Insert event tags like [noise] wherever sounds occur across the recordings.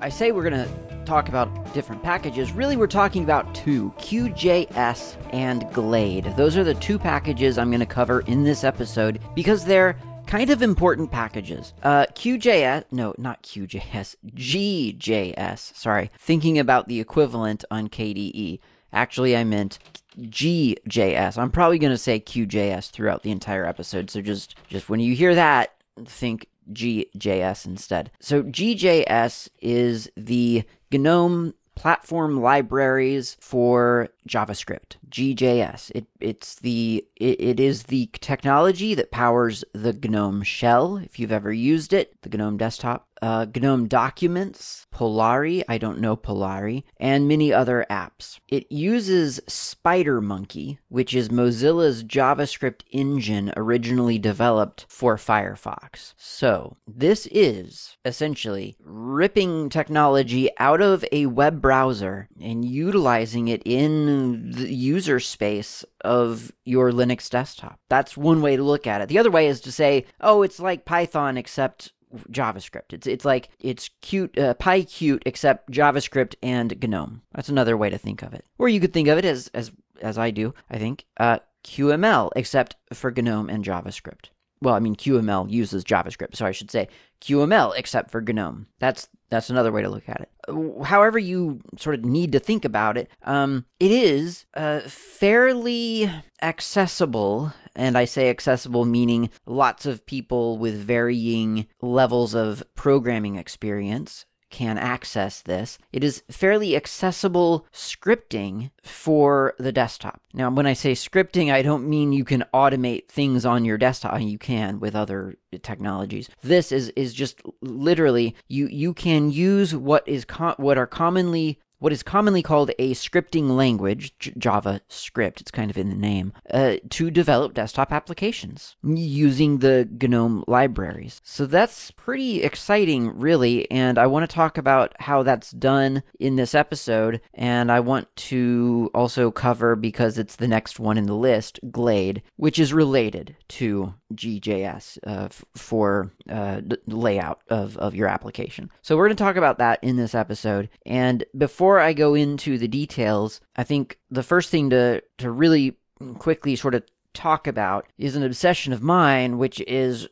I say we're going to talk about different packages. Really, we're talking about two QJS and Glade. Those are the two packages I'm going to cover in this episode because they're kind of important packages. Uh, QJS, no, not QJS, GJS. Sorry, thinking about the equivalent on KDE. Actually, I meant GJS. I'm probably going to say QJS throughout the entire episode. So just, just when you hear that, think GJS instead. So GJS is the GNOME platform libraries for JavaScript, GJS. It, it's the it, it is the technology that powers the GNOME shell. If you've ever used it, the GNOME desktop, uh, GNOME Documents, Polari, I don't know Polari, and many other apps. It uses SpiderMonkey, which is Mozilla's JavaScript engine originally developed for Firefox. So, this is essentially ripping technology out of a web browser and utilizing it in the user space of your Linux desktop. That's one way to look at it. The other way is to say, oh, it's like Python except JavaScript. It's it's like it's Qt uh, PyQt except JavaScript and GNOME. That's another way to think of it. Or you could think of it as as as I do. I think uh, QML except for GNOME and JavaScript. Well, I mean QML uses JavaScript, so I should say QML except for GNOME. That's that's another way to look at it. However, you sort of need to think about it, um, it is uh, fairly accessible. And I say accessible meaning lots of people with varying levels of programming experience can access this. It is fairly accessible scripting for the desktop. Now, when I say scripting, I don't mean you can automate things on your desktop. You can with other technologies. This is is just literally you you can use what is what are commonly what is commonly called a scripting language, J- JavaScript, it's kind of in the name, uh, to develop desktop applications using the GNOME libraries. So that's pretty exciting, really, and I want to talk about how that's done in this episode, and I want to also cover, because it's the next one in the list, Glade, which is related to GJS uh, f- for uh, d- layout of, of your application. So we're going to talk about that in this episode, and before before I go into the details, I think the first thing to, to really quickly sort of talk about is an obsession of mine, which is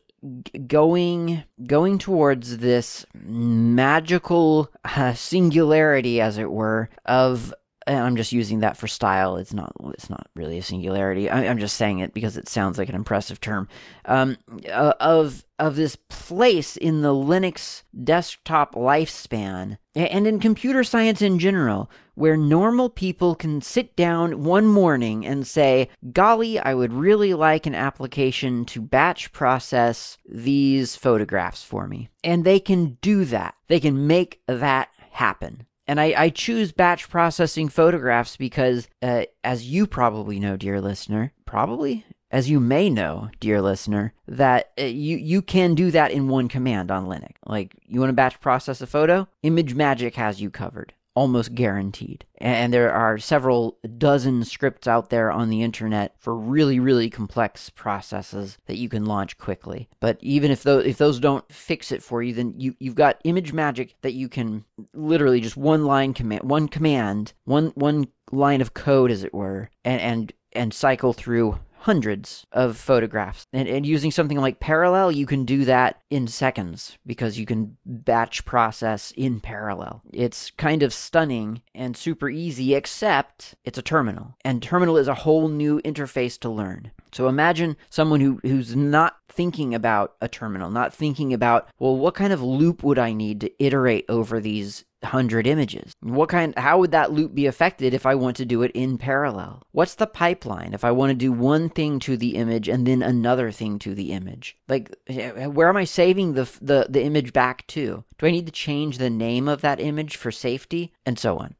going going towards this magical uh, singularity as it were of and I'm just using that for style. It's not. It's not really a singularity. I, am just saying it because it sounds like an impressive term. Um, uh, of of this place in the Linux desktop lifespan and in computer science in general, where normal people can sit down one morning and say, "Golly, I would really like an application to batch process these photographs for me," and they can do that. They can make that happen. And I, I choose batch processing photographs because, uh, as you probably know, dear listener, probably as you may know, dear listener, that uh, you you can do that in one command on Linux. Like you want to batch process a photo, ImageMagick has you covered almost guaranteed. And there are several dozen scripts out there on the internet for really, really complex processes that you can launch quickly. But even if those if those don't fix it for you, then you you've got ImageMagick that you can literally just one line command, one command, one one line of code, as it were, and and and cycle through hundreds of photographs. And, and using something like Parallel, you can do that in seconds because you can batch process in parallel. It's kind of stunning and super easy, except it's a terminal. And terminal is a whole new interface to learn. So imagine someone who, who's not thinking about a terminal, not thinking about, well, what kind of loop would I need to iterate over these 100 images. What kind how would that loop be affected if I want to do it in parallel? What's the pipeline if I want to do one thing to the image and then another thing to the image? Like eh, where am I saving the the the image back to? Do I need to change the name of that image for safety and so on?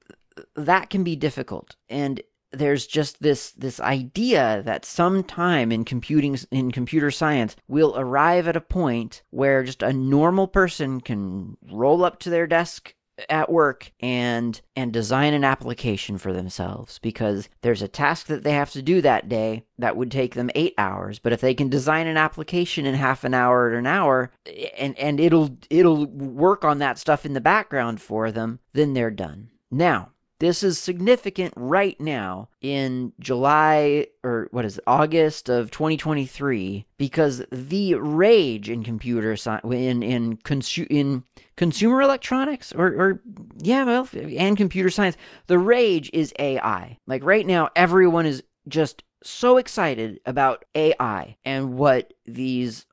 that can be difficult. And there's just this this idea that sometime in computing in computer science we'll arrive at a point where just a normal person can roll up to their desk at work and and design an application for themselves because there's a task that they have to do that day that would take them 8 hours but if they can design an application in half an hour or an hour eh, and and it'll it'll work on that stuff in the background for them then they're done. Now this is significant right now in July or what is it, August of 2023 because the rage in computer science in in consu- in consumer electronics or or yeah well and computer science the rage is AI. Like right now everyone is just so excited about AI and what these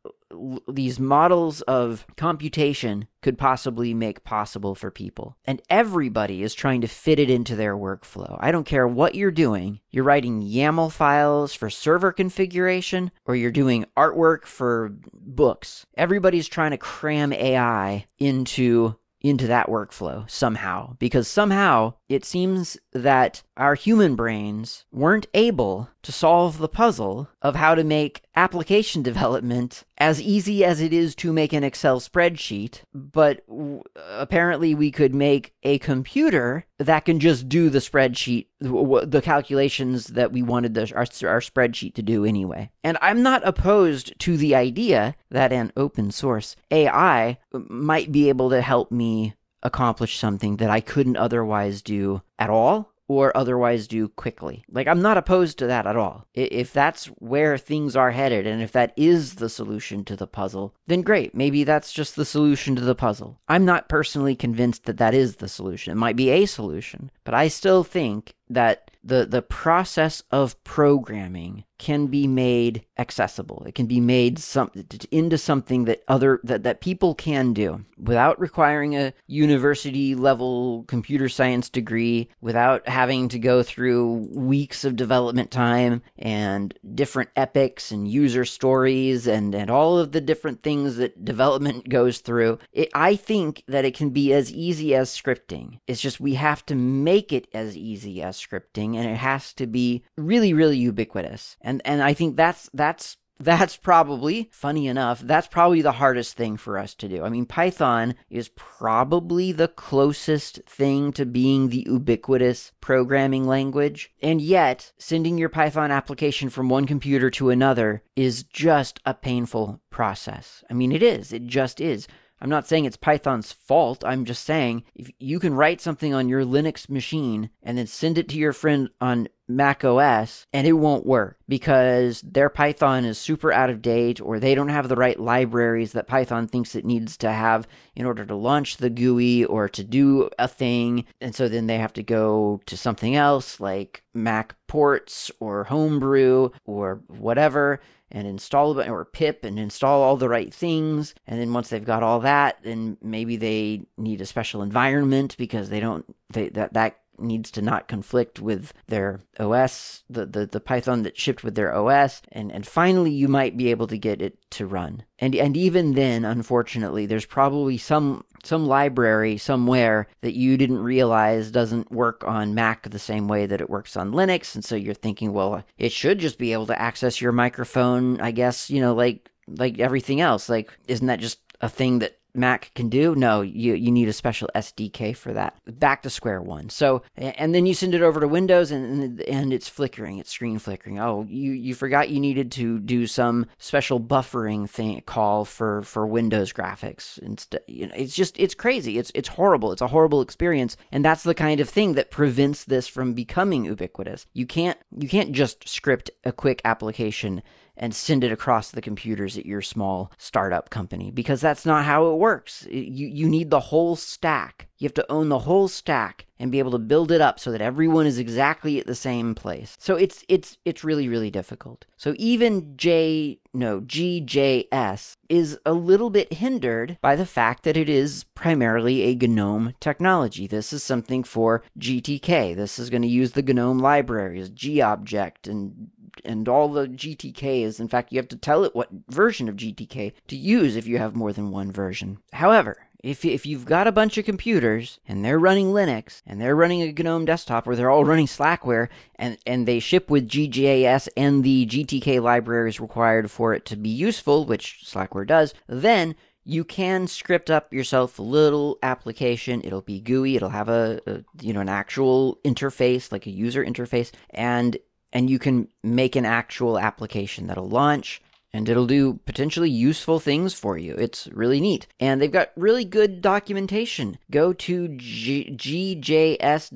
these models of computation could possibly make possible for people. And everybody is trying to fit it into their workflow. I don't care what you're doing. You're writing YAML files for server configuration or you're doing artwork for books. Everybody's trying to cram AI into into that workflow somehow because somehow it seems that our human brains weren't able to solve the puzzle of how to make application [laughs] development as easy as it is to make an Excel spreadsheet, but w- apparently we could make a computer that can just do the spreadsheet, w- the calculations that we wanted the, our, our spreadsheet to do anyway. And I'm not opposed to the idea that an open source AI might be able to help me accomplish something that I couldn't otherwise do at all or otherwise do quickly. Like, I'm not opposed to that at all. If that's where things are headed and if that is the solution to the puzzle, then great. Maybe that's just the solution to the puzzle. I'm not personally convinced that that is the solution. It might be a solution, but I still think that the the process of programming can be made accessible. It can be made some, into something that other that, that people can do without requiring a university level computer science degree, without having to go through weeks of development time and different epics and user stories and, and all of the different things that development goes through. It, I think that it can be as easy as scripting. It's just we have to make it as easy as scripting and it has to be really, really ubiquitous. And and I think that's that's that's probably funny enough that's probably the hardest thing for us to do. I mean python is probably the closest thing to being the ubiquitous programming language. And yet sending your python application from one computer to another is just a painful process. I mean it is. It just is. I'm not saying it's Python's fault. I'm just saying if you can write something on your Linux machine and then send it to your friend on Mac OS and it won't work because their Python is super out of date or they don't have the right libraries that Python thinks it needs to have in order to launch the GUI or to do a thing. And so then they have to go to something else like Mac ports or Homebrew or whatever and install or pip and install all the right things and then once they've got all that then maybe they need a special environment because they don't they that that needs to not conflict with their OS, the, the, the Python that shipped with their OS, and, and finally you might be able to get it to run. And and even then, unfortunately, there's probably some some library somewhere that you didn't realize doesn't work on Mac the same way that it works on Linux, and so you're thinking, well, it should just be able to access your microphone, I guess, you know, like like everything else. Like, isn't that just a thing that Mac can do. No, you you need a special SDK for that. Back to square one. So and then you send it over to Windows and and it's flickering, it's screen flickering. Oh, you you forgot you needed to do some special buffering thing call for for Windows graphics. Instead, you know, it's just it's crazy. It's it's horrible. It's a horrible experience, and that's the kind of thing that prevents this from becoming ubiquitous. You can't you can't just script a quick application and send it across the computers at your small startup company because that's not how it works. You, you need the whole stack. You have to own the whole stack and be able to build it up so that everyone is exactly at the same place. So it's it's it's really really difficult. So even J no GJS is a little bit hindered by the fact that it is primarily a GNOME technology. This is something for GTK. This is going to use the GNOME libraries, GObject and and all the GTK is. In fact, you have to tell it what version of GTK to use if you have more than one version. However, if if you've got a bunch of computers and they're running Linux and they're running a GNOME desktop or they're all running Slackware and and they ship with GJS and the GTK libraries required for it to be useful, which Slackware does, then you can script up yourself a little application. It'll be GUI. It'll have a, a, you know an actual interface, like a user interface, and and you can make an actual application that'll launch and it'll do potentially useful things for you. It's really neat. And they've got really good documentation. Go to g- gjs.guide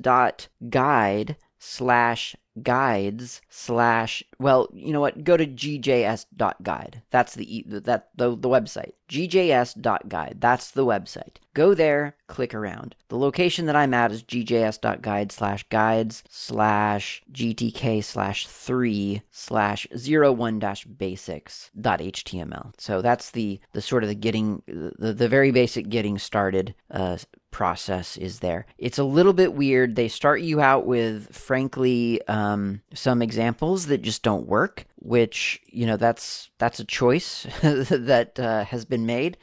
slash guides slash well you know what go to gjs.guide that's the that the, the website gjs.guide that's the website go there click around the location that i'm at is gjs.guide slash guides slash gtk slash 3 slash 01 dash basics dot html so that's the the sort of the getting the, the very basic getting started uh, process is there. It's a little bit weird. They start you out with, frankly, um, some examples that just don't work. Which you know that's that's a choice [laughs] that uh, has been made.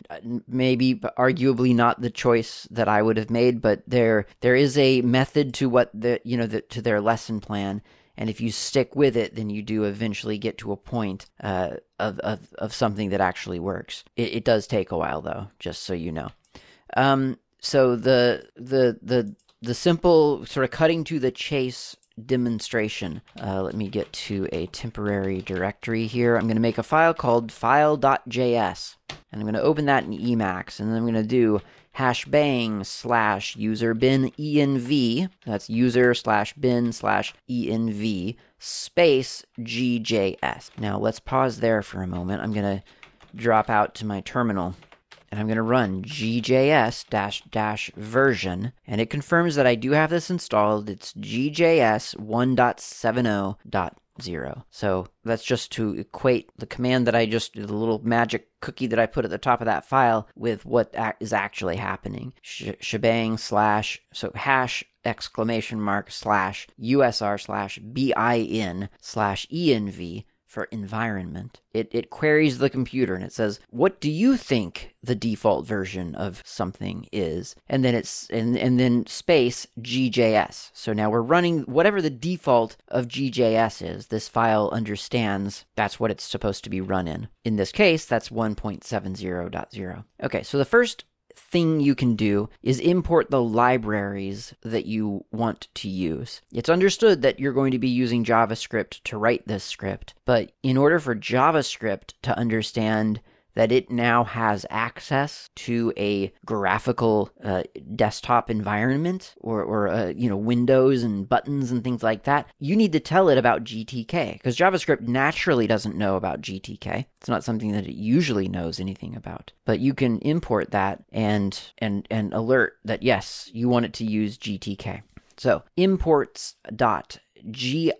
Maybe, arguably, not the choice that I would have made. But there there is a method to what the you know the, to their lesson plan. And if you stick with it, then you do eventually get to a point uh, of, of, of something that actually works. It, it does take a while, though, just so you know. Um, so the the the the simple sort of cutting to the chase demonstration. Uh, let me get to a temporary directory here. I'm going to make a file called file.js. And I'm going to open that in Emacs. And then I'm going to do hash bang slash user bin env. That's user slash bin slash env space gjs. Now let's pause there for a moment. I'm going to drop out to my terminal and I'm going to run gjs dash dash version, and it confirms that I do have this installed. It's gjs 1.70.0. So that's just to equate the command that I just, did the little magic cookie that I put at the top of that file with what is actually happening. Sh- shebang slash, so hash exclamation mark slash usr slash bin slash env for environment. It, it queries the computer and it says, what do you think the default version of something is? And then it's, and, and then space GJS. So now we're running whatever the default of GJS is. This file understands that's what it's supposed to be run in. In this case, that's 1.70.0. Okay, so the first thing you can do is import the libraries that you want to use. It's understood that you're going to be using JavaScript to write this script, but in order for JavaScript to understand that it now has access to a graphical uh, desktop environment or, or uh, you know windows and buttons and things like that you need to tell it about gtk because javascript naturally doesn't know about gtk it's not something that it usually knows anything about. But you can import that and and and alert that yes you want it to use gtk so imports dot gi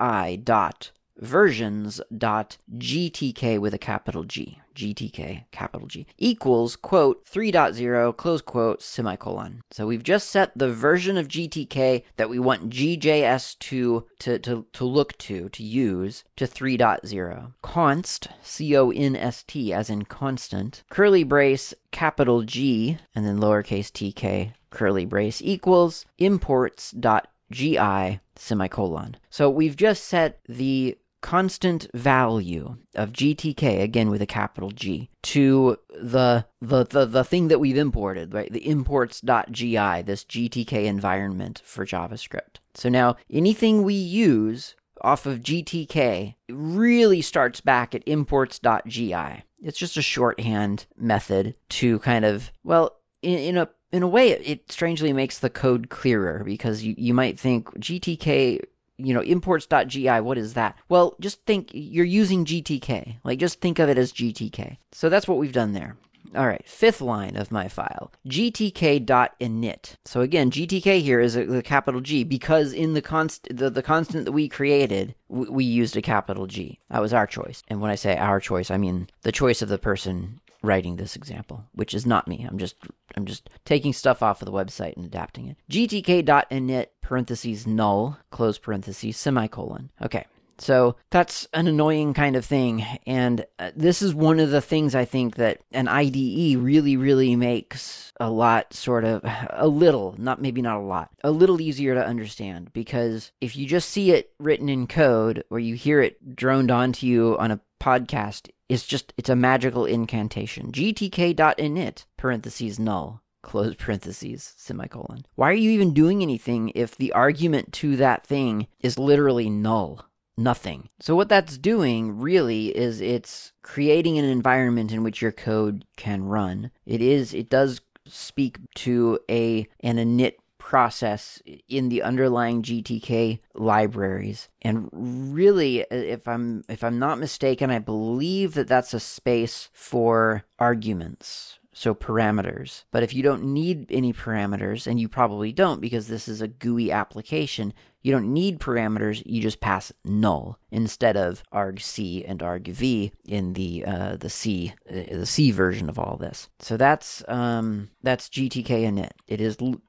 dot versions.gtk with a capital G, GTK, capital G, equals, quote, 3.0, close quote, semicolon. So we've just set the version of GTK that we want GJS to, to, to, to look to, to use, to 3.0. Const, C-O-N-S-T, as in constant, curly brace, capital G, and then lowercase tk, curly brace, equals imports dot gi semicolon. So we've just set the constant value of GTK again with a capital G to the the the, the thing that we've imported, right? The imports.gi, this GTK environment for JavaScript. So now anything we use off of GTK really starts back at imports.gi. It's just a shorthand method to kind of well in, in a in a way, it, strangely makes the code clearer because you, you might think GTK you know, imports.gi, what is that? Well, just think you're using GTK. Like, just think of it as GTK. So that's what we've done there. All right, fifth line of my file, gtk.init. So again, GTK here is a, a capital G because in the, const, the, the constant that we created, we, we used a capital G. That was our choice. And when I say our choice, I mean the choice of the person writing this example, which is not me. I'm just I'm just taking stuff off of the website and adapting it. gtk.init parentheses null close parentheses semicolon. Okay. So that's an annoying kind of thing. And uh, this is one of the things I think that an IDE really, really makes a lot sort of, a little, not maybe not a lot, a little easier to understand. Because if you just see it written in code or you hear it droned onto you on a podcast, it's just, it's a magical incantation. GTK.init, parentheses null close parentheses, semicolon. Why are you even doing anything if the argument to that thing is literally null? Nothing. So, what that's doing really is it's creating an environment in which your code can run. It is, it does speak to a an init process in the underlying GTK libraries. And really uh, if I'm if I'm not mistaken, I believe that that's a space for arguments so parameters. But if you don't need any parameters, and you probably don't because this is a GUI application, you don't need parameters, you just pass null instead of argc and argv in the uh, the C uh, the C version of all this. So that's um, that's GTK init. It is l-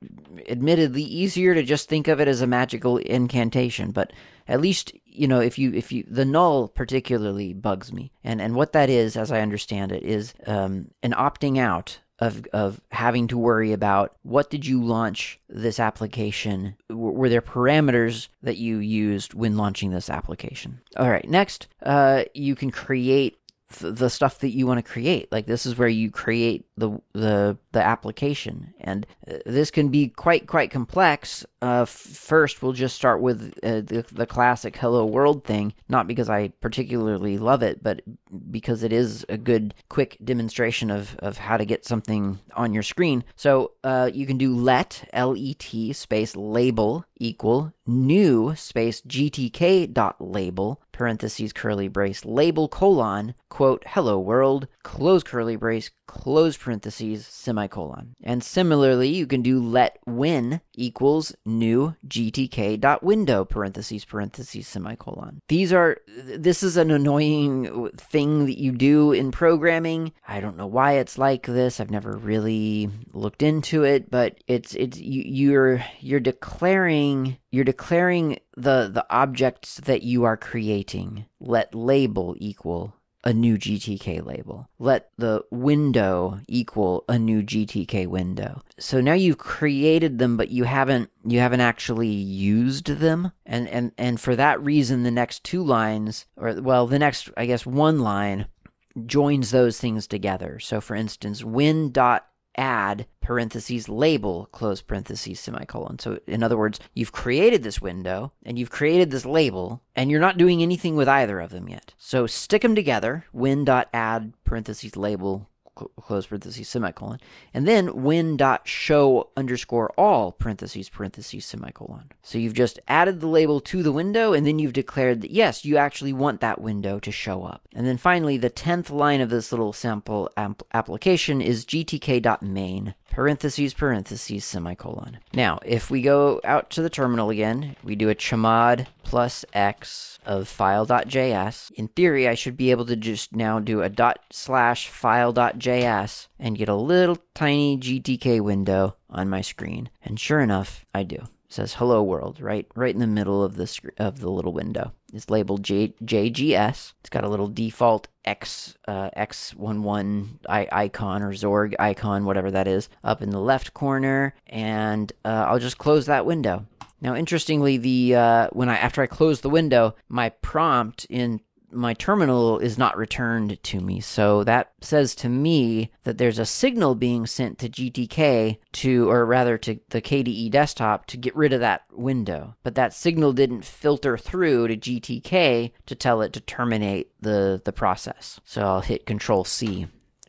admittedly easier to just think of it as a magical incantation, but at least you know if you if you the null particularly bugs me and and what that is as i understand it is um, an opting out of of having to worry about what did you launch this application? Were there parameters that you used when launching this application? All right next uh, you can create the stuff that you want to create. Like this is where you create the the the application, and uh, this can be quite quite complex. Uh, f- first, we'll just start with uh, the the classic "Hello World" thing. Not because I particularly love it, but because it is a good quick demonstration of of how to get something on your screen. So uh, you can do let l e t space label equal new space gtk dot label parentheses curly brace label colon quote hello world close curly brace close parentheses semicolon. And similarly you can do let win equals new gtk dot window parentheses parentheses semicolon. These are this is an annoying thing that you do in programming. I don't know why it's like this. I've never really looked into it but it's it's you, you're you're declaring you're declaring the the objects that you are creating let label equal a new GTK label. Let the window equal a new GTK window. So now you've created them but you haven't you haven't actually used them and and and for that reason the next two lines or well the next I guess one line joins those things together. So for instance win dot add parentheses label close parentheses semicolon. So in other words, you've created this window and you've created this label and you're not doing anything with either of them yet. So stick them together, win.add parentheses label close parentheses semicolon, and then win dot show underscore all parentheses parentheses semicolon. So you've just added the label to the window, and then you've declared that yes, you actually want that window to show up. And then finally, the tenth line of this little sample amp- application is gtk.main parentheses, parentheses, semicolon. Now, if we go out to the terminal again, we do a chmod plus x of file.js. In theory, I should be able to just now do a dot slash file.js and get a little tiny GTK window on my screen. And sure enough, I do says hello world right right in the middle of the sc- of the little window. It's labeled J- jgs it's got a little default x uh, x11 I- icon or Xorg icon whatever that is up in the left corner. And uh, i'll just close that window. Now interestingly the uh, when i after i close the window my prompt in my terminal is not returned to me. So that says to me that there's a signal being sent to GTK to, or rather to the KDE desktop to get rid of that window. But that signal didn't filter through to GTK to tell it to terminate the, the process. So I'll hit Control C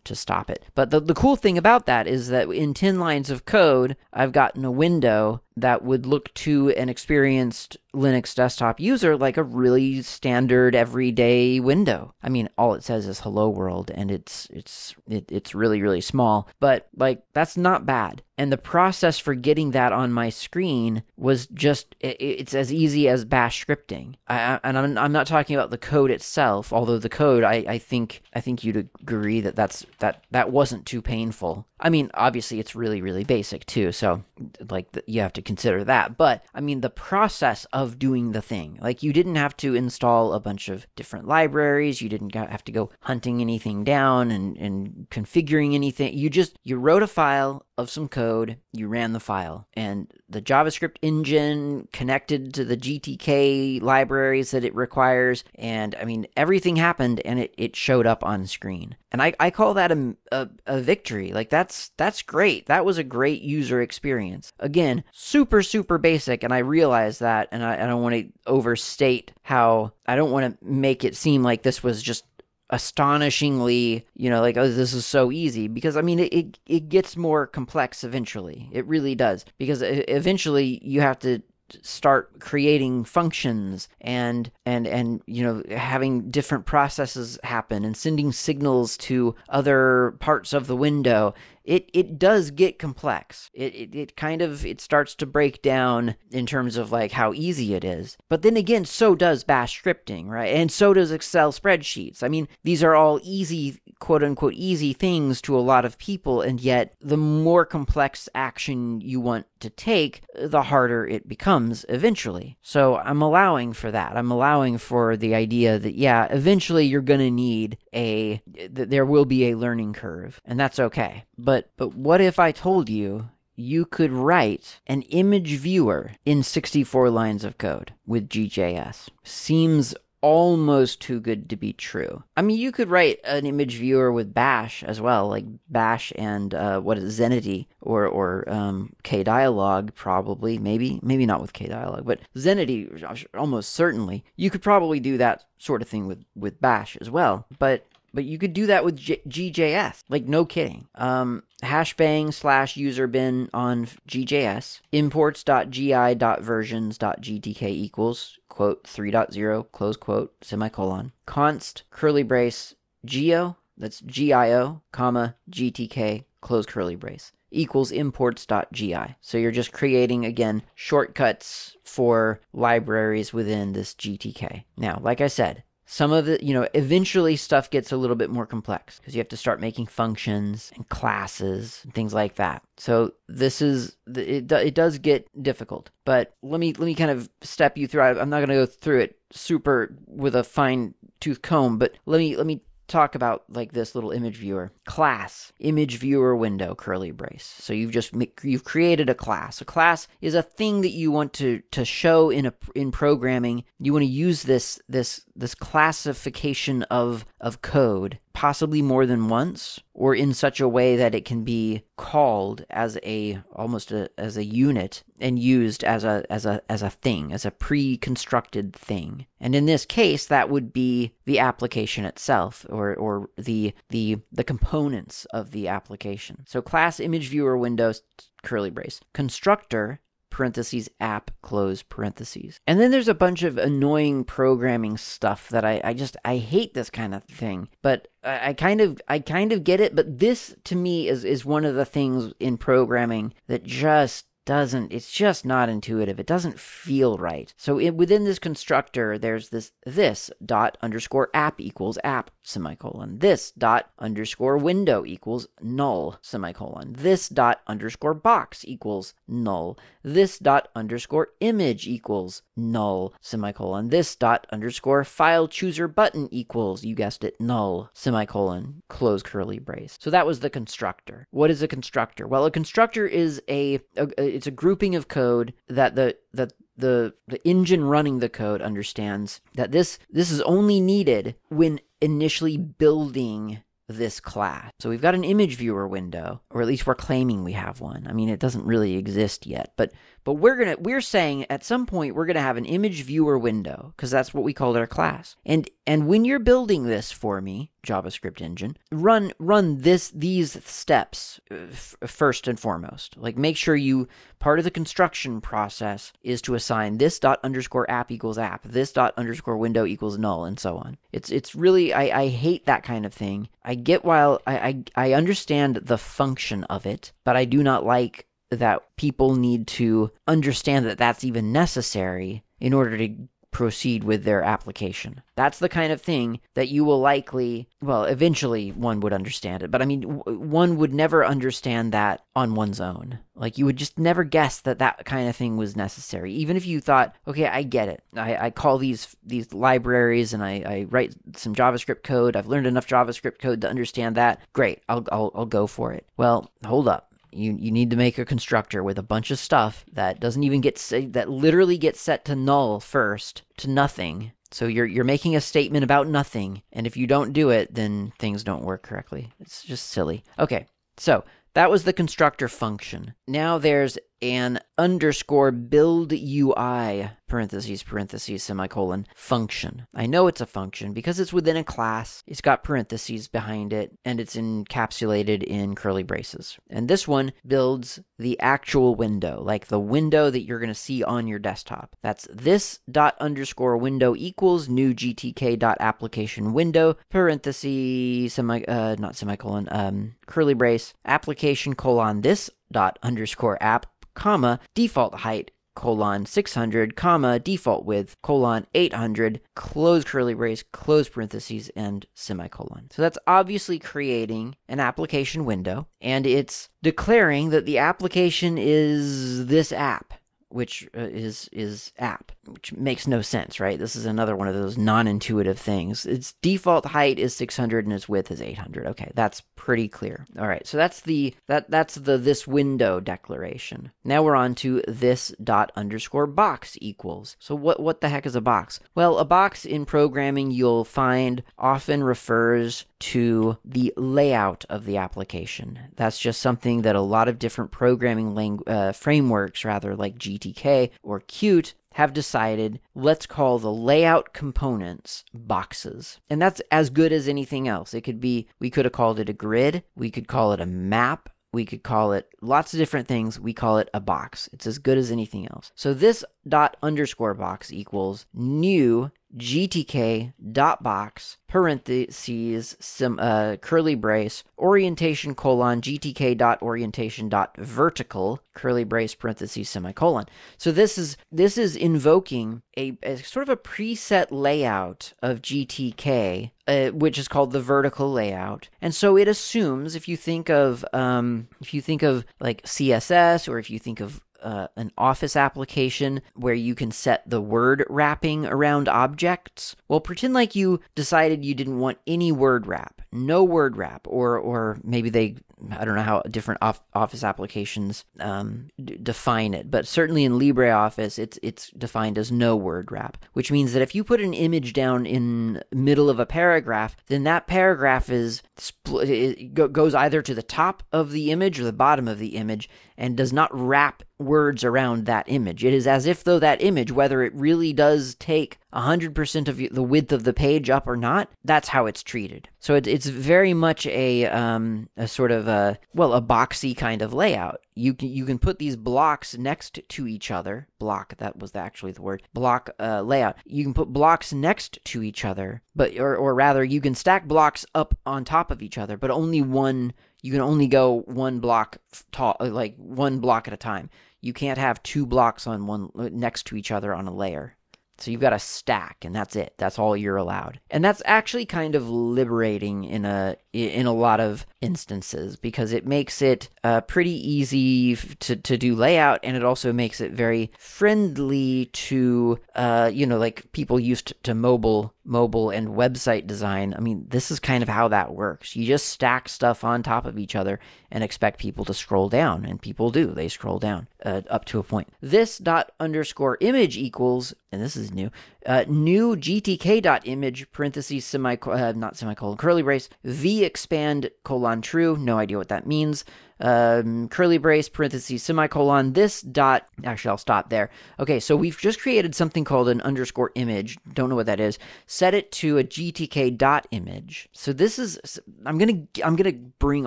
to stop it. But the, the cool thing about that is that in 10 lines of code, I've gotten a window that would look to an experienced Linux desktop user like a really standard everyday window. I mean, all it says is hello world and it's it's it, it's really really small, but like that's not bad. And the process for getting that on my screen was just it, it's as easy as bash scripting. I, and I'm I'm not talking about the code itself, although the code I, I think I think you'd agree that that's that that wasn't too painful I mean, obviously it's really, really basic too. So, like, you have to consider that. But, I mean, the process of doing the thing, like, you didn't have to install a bunch of different libraries. You didn't have to go hunting anything down and, and configuring anything. You just, you wrote a file of some code, you ran the file, and the JavaScript engine connected to the GTK libraries that it requires. And I mean, everything happened and it, it showed up on screen. And I, I call that a, a, a victory. Like that's that's great. That was a great user experience. Again, super super basic, and I realize that, and I, I don't want to overstate how I don't want to make it seem like this was just astonishingly, you know, like oh this is so easy. Because I mean it, it it gets more complex eventually. It really does. Because eventually you have to start creating functions and and and you know having different processes happen and sending signals to other parts of the window it it does get complex. It, it it kind of it starts to break down in terms of like how easy it is. But then again, so does bash scripting, right? And so does Excel spreadsheets. I mean, these are all easy quote unquote easy things to a lot of people and yet the more complex action you want to take, the harder it becomes eventually. So I'm allowing for that. I'm allowing for the idea that yeah, eventually you're going to need a there will be a learning curve and that's okay. But but what if I told you you could write an image viewer in 64 lines of code with GJS? Seems almost too good to be true. I mean, you could write an image viewer with Bash as well, like Bash and uh, what is Zenity or or um, KDialog, probably, maybe, maybe not with KDialog, but Zenity almost certainly. You could probably do that sort of thing with with Bash as well. But but you could do that with G- GJS. Like, no kidding. Um, hashbang slash user bin on GJS. Imports.gi.versions.gtk equals, quote, 3.0, close quote, semicolon. Const, curly brace, Gio, that's G-I-O, comma, GTK, close curly brace equals imports.gi. So you're just creating, again, shortcuts for libraries within this GTK. Now, like I said, some of it, you know, eventually stuff gets a little bit more complex because you have to start making functions and classes and things like that. So this is it. It does get difficult, but let me let me kind of step you through. I'm not going to go through it super with a fine tooth comb, but let me let me talk about like this little image viewer. Class. Image viewer window curly brace. So you've just you've created a class. A class is a thing that you want to to show in a in programming. You want to use this this this classification of of code possibly more than once or in such a way that it can be called as a almost a, as a unit and used as a as a as a thing as a pre-constructed thing. And in this case that would be the application itself or or the the the components of the application. So class image viewer windows curly brace. Constructor parentheses app close parentheses. And then there's a bunch of annoying programming stuff that i, I just i hate this kind of thing. But I, I kind of i kind of get it. But this to me is is one of the things in programming that just doesn't it's just not intuitive. It doesn't feel right. So it, within this constructor there's this this dot underscore app equals app semicolon. This dot underscore window equals null semicolon. This dot underscore box equals null. This dot underscore image equals null semicolon. This dot underscore file chooser button equals you guessed it null semicolon. Close curly brace. So that was the constructor. What is a constructor? Well a constructor is a, a, a it's a grouping of code that the that the the engine running the code understands that this this is only needed when initially building this class. So we've got an image viewer window, or at least we're claiming we have one. I mean, it doesn't really exist yet, but but we're going to we're saying at some point we're going to have an image viewer window because that's what we called our class. And and when you're building this for me, JavaScript engine, run run this these steps uh, f- first and foremost. Like make sure you part of the construction process is to assign this dot underscore app equals app, this dot underscore window equals null, and so on. It's it's really I, I hate that kind of thing. I get while I, I I understand the function of it, but I do not like that people need to understand that that's even necessary in order to proceed with their application. That's the kind of thing that you will likely, well, eventually one would understand it, but I mean, w- one would never understand that on one's own. Like you would just never guess that that kind of thing was necessary, even if you thought, okay, I get it. I, I call these these libraries and I, I write some JavaScript code. I've learned enough JavaScript code to understand that. Great, I'll I'll, I'll go for it. Well, hold up you you need to make a constructor with a bunch of stuff that doesn't even get that literally gets set to null first to nothing. So you're you're making a statement about nothing, and if you don't do it, then things don't work correctly. It's just silly. Okay, so that was the constructor function. Now there's an underscore build UI parentheses parentheses semicolon function. I know it's a function because it's within a class. It's got parentheses behind it and it's encapsulated in curly braces. And this one builds the actual window, like the window that you're going to see on your desktop. That's this dot underscore window equals new GTK dot application window parentheses semi uh, not semicolon um curly brace application colon this dot underscore app comma, default height, colon 600, comma, default width, colon 800, close curly brace, close parentheses, and semicolon. So that's obviously creating an application window, and it's declaring that the application is this app which uh, is is app, which makes no sense, right? This is another one of those non-intuitive things. Its default height is 600 and its width is 800. Okay, that's pretty clear. All right, so that's the that that's the this window declaration. Now we're on to this dot underscore box equals. So what what the heck is a box? Well, a box in programming you'll find often refers to the layout of the application. That's just something that a lot of different programming lang- uh, frameworks, rather like GTK or Qt, have decided let's call the layout components boxes. And that's as good as anything else. It could be, we could have called it a grid, we could call it a map, we could call it lots of different things. We call it a box. It's as good as anything else. So this dot underscore box equals new gtk dot box parentheses some uh, curly brace orientation colon gtk dot orientation dot vertical curly brace parentheses semicolon. So this is this is invoking a, a sort of a preset layout of gtk uh, which is called the vertical layout. And so it assumes if you think of um, if you think of like css or if you think of uh, an office application where you can set the word wrapping around objects. Well, pretend like you decided you didn't want any word wrap, no word wrap, or or maybe they I don't know how different off- Office applications um, d- define it, but certainly in LibreOffice, it's it's defined as no word wrap, which means that if you put an image down in middle of a paragraph, then that paragraph is spl- it goes either to the top of the image or the bottom of the image, and does not wrap words around that image. It is as if though that image, whether it really does take 100% of the width of the page up or not, that's how it's treated. So it, it's very much a, um, a sort of a, well, a boxy kind of layout. You can, you can put these blocks next to each other. Block, that was actually the word. Block uh, layout. You can put blocks next to each other, but, or, or rather, you can stack blocks up on top of each other, but only one you can only go one block tall, like one block at a time. You can't have two blocks on one next to each other on a layer. So you've got a stack, and that's it. That's all you're allowed, and that's actually kind of liberating in a in a lot of instances because it makes it uh, pretty easy to to do layout, and it also makes it very friendly to uh, you know like people used to mobile mobile and website design. I mean, this is kind of how that works. You just stack stuff on top of each other and expect people to scroll down, and people do. They scroll down uh, up to a point. This dot underscore image equals, and this is new, uh, new GTK dot image parentheses semi uh, not semicolon curly brace v expand colon true. No idea what that means um, curly brace, parentheses, semicolon, this dot. Actually, I'll stop there. Okay, so we've just created something called an underscore image. Don't know what that is. Set it to a GTK dot image. So this is. I'm gonna. I'm gonna bring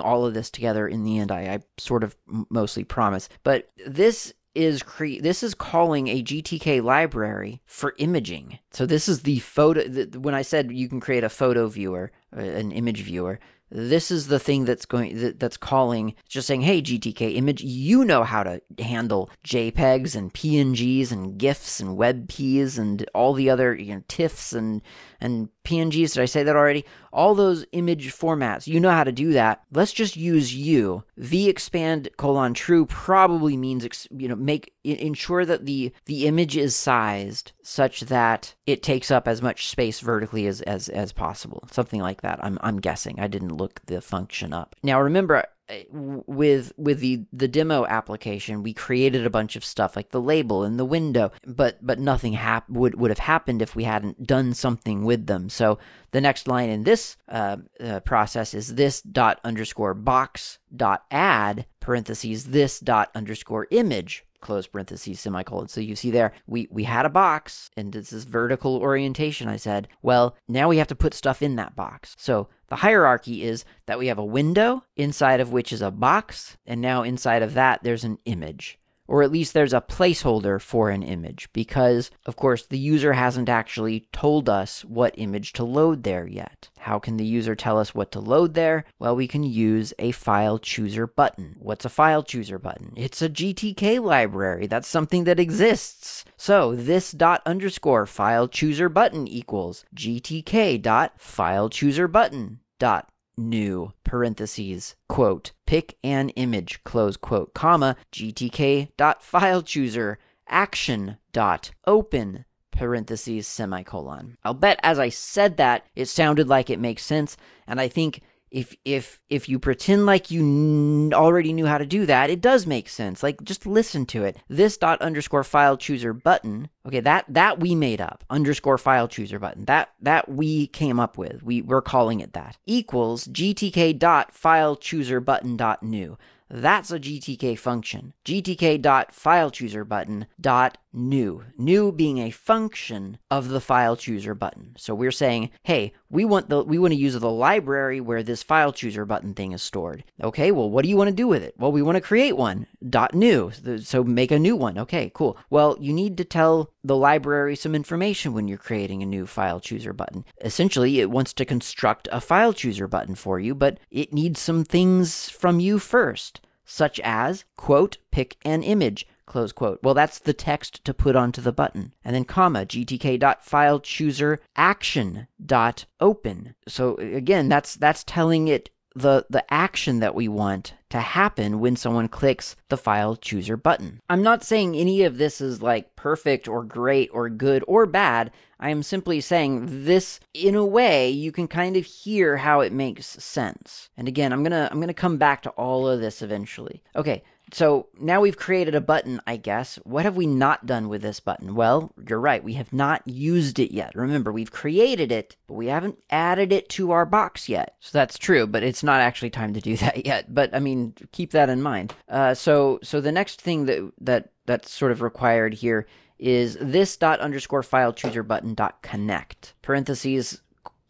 all of this together in the end. I, I sort of mostly promise, but this is cre- this is calling a GTK library for imaging. So this is the photo. The, when I said you can create a photo viewer, uh, an image viewer, this is the thing that's going that, that's calling just saying hey gtk image you know how to handle jpegs and pngs and gifs and webps and all the other you know tiffs and and PNGs. Did I say that already? All those image formats. You know how to do that. Let's just use you. V expand colon true probably means you know make ensure that the the image is sized such that it takes up as much space vertically as as as possible. Something like that. I'm I'm guessing. I didn't look the function up. Now remember with with the the demo application we created a bunch of stuff like the label and the window but but nothing hap- would would have happened if we hadn't done something with them. So the next line in this uh, uh, process is this dot underscore box dot add parentheses this dot underscore image close parentheses semicolon. So you see there, we we had a box and it's this is vertical orientation. I said, well, now we have to put stuff in that box. So the hierarchy is that we have a window inside of which is a box, and now inside of that there's an image or at least there's a placeholder for an image, because, of course, the user hasn't actually told us what image to load there yet. How can the user tell us what to load there? Well, we can use a file chooser button. What's a file chooser button? It's a GTK library. That's something that exists. So this dot underscore file chooser button equals GTK dot file chooser button dot new parentheses quote pick an image close quote comma gtk dot file chooser action dot open parentheses semicolon i'll bet as i said that it sounded like it makes sense and i think if if if you pretend like you n- already knew how to do that, it does make sense. Like just listen to it. This dot underscore file chooser button. Okay, that that we made up. Underscore file chooser button. That that we came up with. We we're calling it that. Equals gtk dot file chooser button dot new. That's a GTK function. GTK.FileChooser button dot new. New being a function of the file chooser button. So we're saying, hey, we want the we want to use the library where this file chooser button thing is stored. Okay, well, what do you want to do with it? Well, we want to create one. Dot new. So make a new one. Okay, cool. Well, you need to tell the library some information when you're creating a new file chooser button. Essentially, it wants to construct a file chooser button for you, but it needs some things from you first such as, quote, pick an image, close quote. Well, that's the text to put onto the button. And then comma, gtk.filechooser action dot open. So again, that's that's telling it the the action that we want to happen when someone clicks the file chooser button. I'm not saying any of this is like perfect or great or good or bad. I am simply saying this in a way you can kind of hear how it makes sense. And again, I'm going to I'm going to come back to all of this eventually. Okay, so now we've created a button, I guess. What have we not done with this button? Well, you're right, we have not used it yet. Remember, we've created it, but we haven't added it to our box yet. So that's true, but it's not actually time to do [laughs] that yet. But I mean, keep that in mind. Uh, so so the next thing that that that's sort of required here is this dot underscore file chooser button dot connect parentheses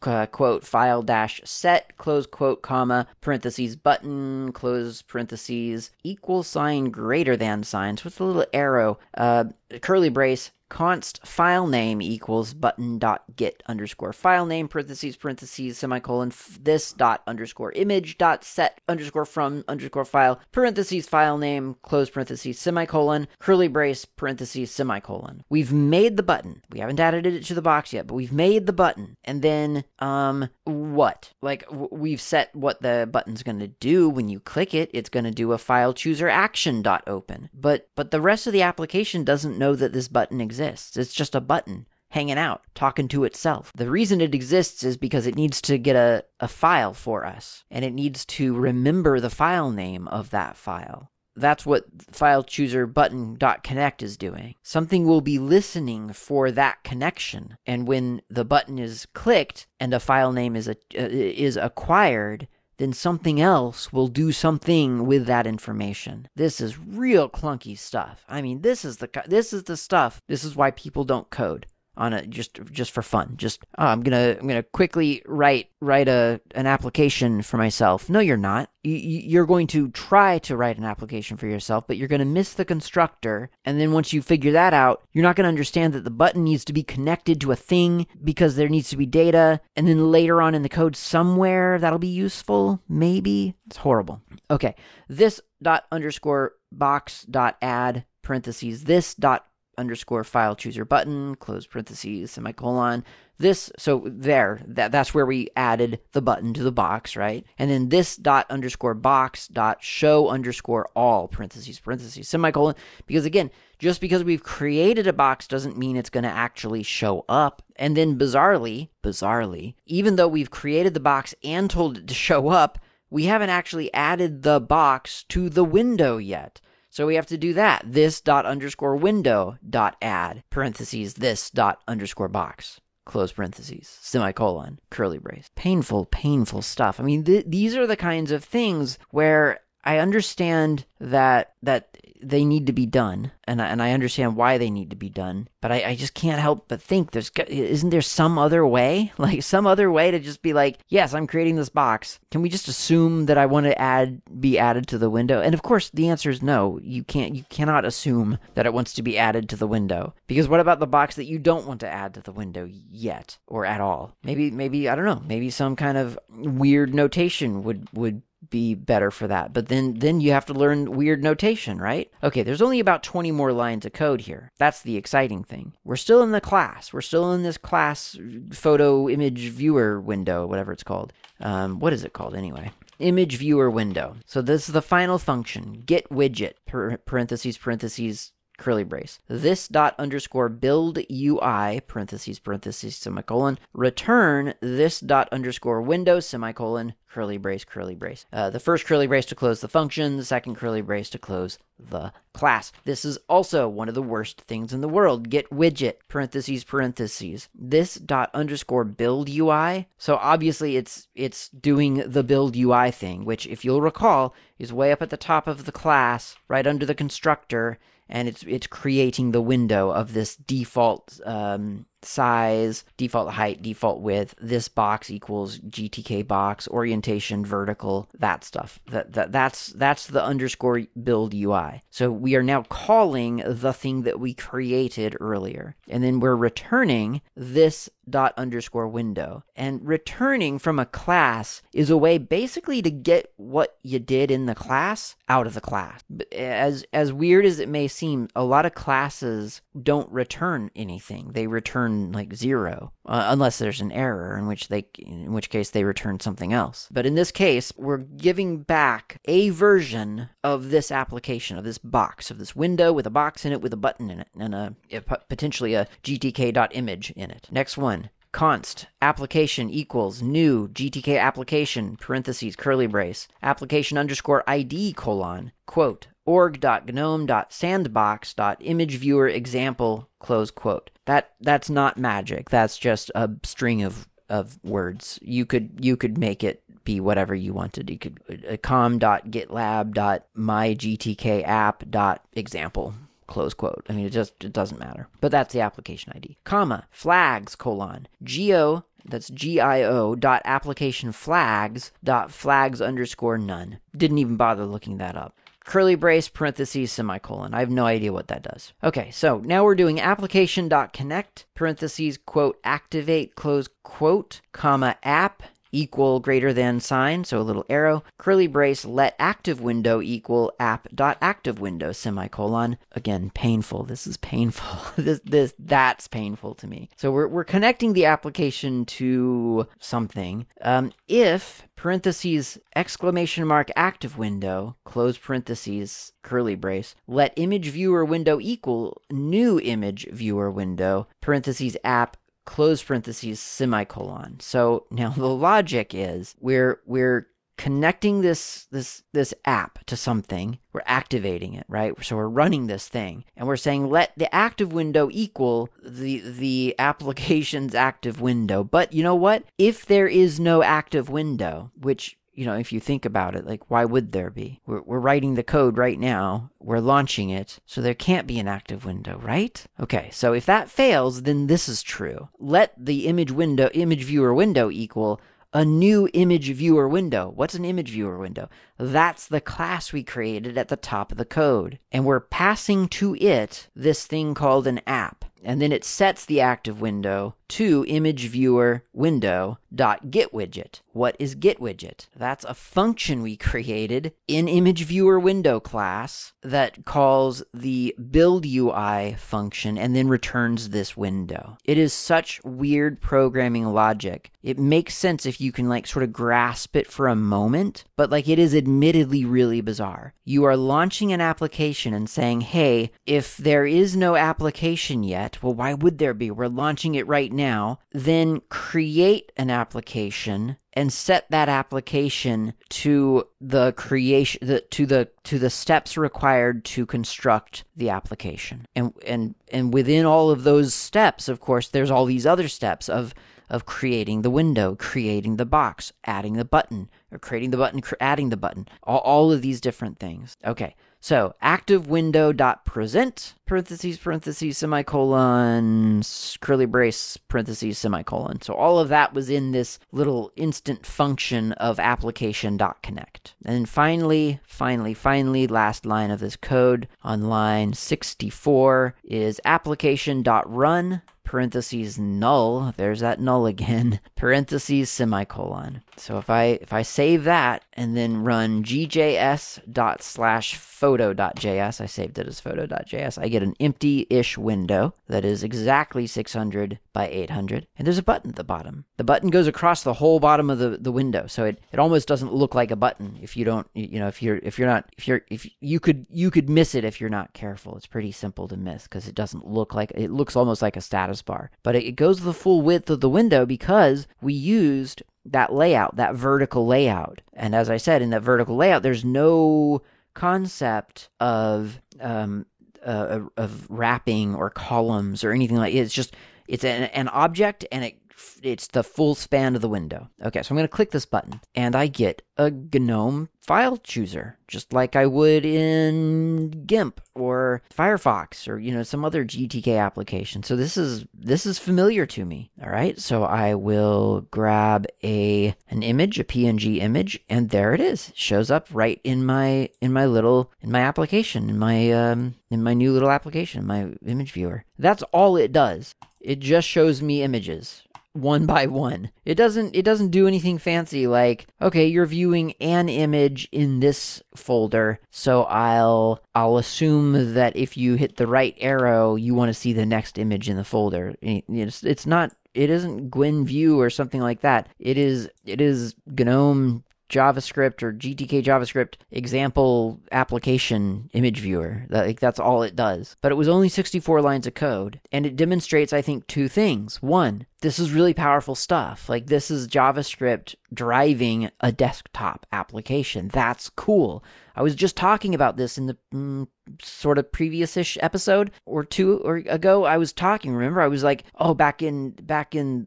uh, quote file dash set close quote comma parentheses button close parentheses equal sign greater than sign. So it's a little arrow. Uh, curly brace const file name equals button dot get underscore file name parentheses parentheses semicolon f- this dot underscore image dot set underscore from underscore file parentheses file name close parentheses semicolon curly brace parentheses semicolon. We've made the button. We haven't added it to the box yet, but we've made the button. And then um what? Like w- we've set what the button's going to do when you click it. It's going to do a file chooser action dot open. But but the rest of the application doesn't know that this button exists. It's just a button hanging out, talking to itself. The reason it exists is because it needs to get a, a file for us, and it needs to remember the file name of that file. That's what file chooser button.connect is doing. Something will be listening for that connection. And when the button is clicked and a file name is, a, uh, is acquired, then something else will do something with that information. This is real clunky stuff. I mean, this is the this is the stuff. This is why people don't code. On a just just for fun. Just oh, I'm gonna I'm gonna quickly write write a an application for myself. No, you're not. You, you're going to try to write an application for yourself, but you're to miss the constructor. And then once you figure that out, you're not to understand that the button needs to be connected to a thing because there needs to be data. And then later on in the code somewhere that'll be useful. Maybe it's horrible. Okay, this dot underscore box dot add parentheses this dot underscore file chooser button, close parentheses, semicolon. This, so there, that, that's where we added the button to the box, right? And then this dot underscore box dot show underscore all, parentheses, parentheses, semicolon. Because again, just because we've created a box doesn't mean it's going to actually show up. And then bizarrely, bizarrely, even though we've created the box and told it to show up, we haven't actually added the box to the window yet. So we have to do that. This dot underscore window dot add parentheses this dot underscore box close parentheses semicolon curly brace. Painful, painful stuff. I mean, th- these are the kinds of things where I understand that that they need to be done, and I, and I understand why they need to be done. But I, I just can't help but think there's isn't there some other way, [laughs] like some other way to just be like, yes, I'm creating this box. Can we just assume that I want to add be added to the window? And of course, the answer is no. You can't. You cannot assume that it wants to be added to the window because what about the box that you don't want to add to the window yet or at all? Maybe maybe I don't know. Maybe some kind of weird notation would would be better for that. But then then you have to learn weird notation, right? Okay, there's only about 20 more lines of code here. That's the exciting thing. We're still in the class. We're still in this class photo image viewer window, whatever it's called. Um, what is it called anyway? Image viewer window. So this is the final function. Get widget parentheses parentheses curly brace. This dot underscore build UI, parentheses, parentheses, semicolon, return this dot underscore window, semicolon, curly brace, curly brace. Uh, the first curly brace to close the function, the second curly brace to close the class. This is also one of the worst things in the world. Get widget, parentheses, parentheses. This dot underscore build UI. So obviously it's it's doing the build UI thing, which if you'll recall is way up at the top of the class, right under the constructor, and it's it's creating the window of this default um, size, default height, default width. This box equals GTK box orientation, vertical, that stuff. That, that that's that's the underscore build UI. So we are now calling the thing that we created earlier, and then we're returning this dot underscore window. And returning from a class is a way basically to get what you did in the class out of the class. As as weird as it may seem, a lot of classes don't return anything. They return like zero, uh, unless there's an error in which they in which case they return something else. But in this case, we're giving back a version of this application of this box of this window with a box in it with a button in it and a, a potentially a gtk.image in it. Next one const application equals new gtk application parentheses curly brace application underscore id colon quote org.gnome.sandbox.imageviewer example close quote that that's not magic that's just a string of of words you could you could make it be whatever you wanted you could uh, com.gitlab.mygtkapp.example close quote. I mean, it just it doesn't matter. But that's the application ID. Comma flags colon Gio that's G-I-O dot application flags dot flags underscore none. Didn't even bother looking that up. Curly brace parentheses semicolon. I have no idea what that does. Okay, so now we're doing application dot connect parentheses quote activate close quote comma app equal greater than sign, so a little arrow, curly brace, let active window equal app dot active window semicolon. Again, painful. This is painful. [laughs] this this that's painful to me. So we're we're connecting the application to something. Um, if parentheses exclamation mark active window close parentheses curly brace let image viewer window equal new image viewer window parentheses app close parentheses semicolon. So now the logic is we're we're connecting this this this app to something. We're activating it right? So we're running this thing. And we're saying let the active window equal the the application's active window. But you know what? If there is no active window which you know, if you think about it, like, why would there be? We're, we're writing the code right now, we're launching it, so there can't be an active window, right? Okay, so if that fails, then this is true. Let the image window, image viewer window equal a new image viewer window. What's an image viewer window? That's the class we created at the top of the code. And we're passing to it this thing called an app. And then it sets the active window to image viewer window dot get widget. What is get widget? That's a function we created in image viewer window class that calls the build UI function and then returns this window. It is such weird programming logic. It makes sense if you can like sort of grasp it for a moment, but like it is admittedly really bizarre. You are launching an application and saying, "Hey, if there is no application yet, well why would there be? We're launching it right now." Now, then create an application and set that application to the creation the, to the to the steps required to construct the application. And and and within all of those steps of course there's all these other steps of of creating the window creating the box adding the button or creating the button adding the button all, all of these different things. Okay so active window dot present parentheses parentheses semicolon curly brace parentheses semicolon. So all of that was in this little instant function of application dot connect. And finally, finally, finally, last line of this code on line 64 is application dot run parentheses null there's that null again [laughs] parentheses semicolon so if i if i save that and then run gjs dot slash photo.js i saved it as photo.js i get an empty-ish window that is exactly 600 by 800 and there's a button at the bottom. The button goes across the whole bottom of the, the window so it, it almost doesn't look like a button if you don't you know if you're if you're not if you're if you could you could miss it if you're not careful. It's pretty simple to miss because it doesn't look like it looks almost like a status bar. But it, it goes the full width of the window because we used that layout that vertical layout. And as i said in that vertical layout there's no concept of um, uh, of wrapping or columns or anything like it. It's just it's an, an object and it it's the full span of the window. Okay, so I'm going to click this button and I get a GNOME file chooser, just like I would in GIMP or Firefox or you know some other GTK application. So this is this is familiar to me. All right, so I will grab a an image, a PNG image, and there it is. It shows up right in my in my little in my application in my um in my new little application, my image viewer. That's all it does. It just shows me images one by one. It doesn't it doesn't do anything fancy like, okay, you're viewing an image in this folder, so I'll I'll assume that if you hit the right arrow, you want to see the next image in the folder. It's, it's not it isn't GwenView or something like that. It is it is GNOME JavaScript or GTK JavaScript example application image viewer. That, like that's all it does. But it was only 64 lines of code, and it demonstrates, I think, two things. One, this is really powerful stuff. Like this is JavaScript driving a desktop application. That's cool. I was just talking about this in the mm, sort of previous-ish episode or two or ago. I was talking. Remember, I was like, "Oh, back in back in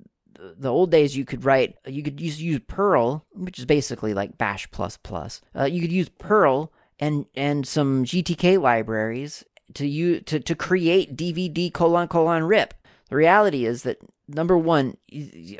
the old days you could write you could use use Perl, which is basically like Bash plus plus. Uh, you could use Perl and and some GTK libraries to use to to create DVD colon colon rip. The reality is that number one,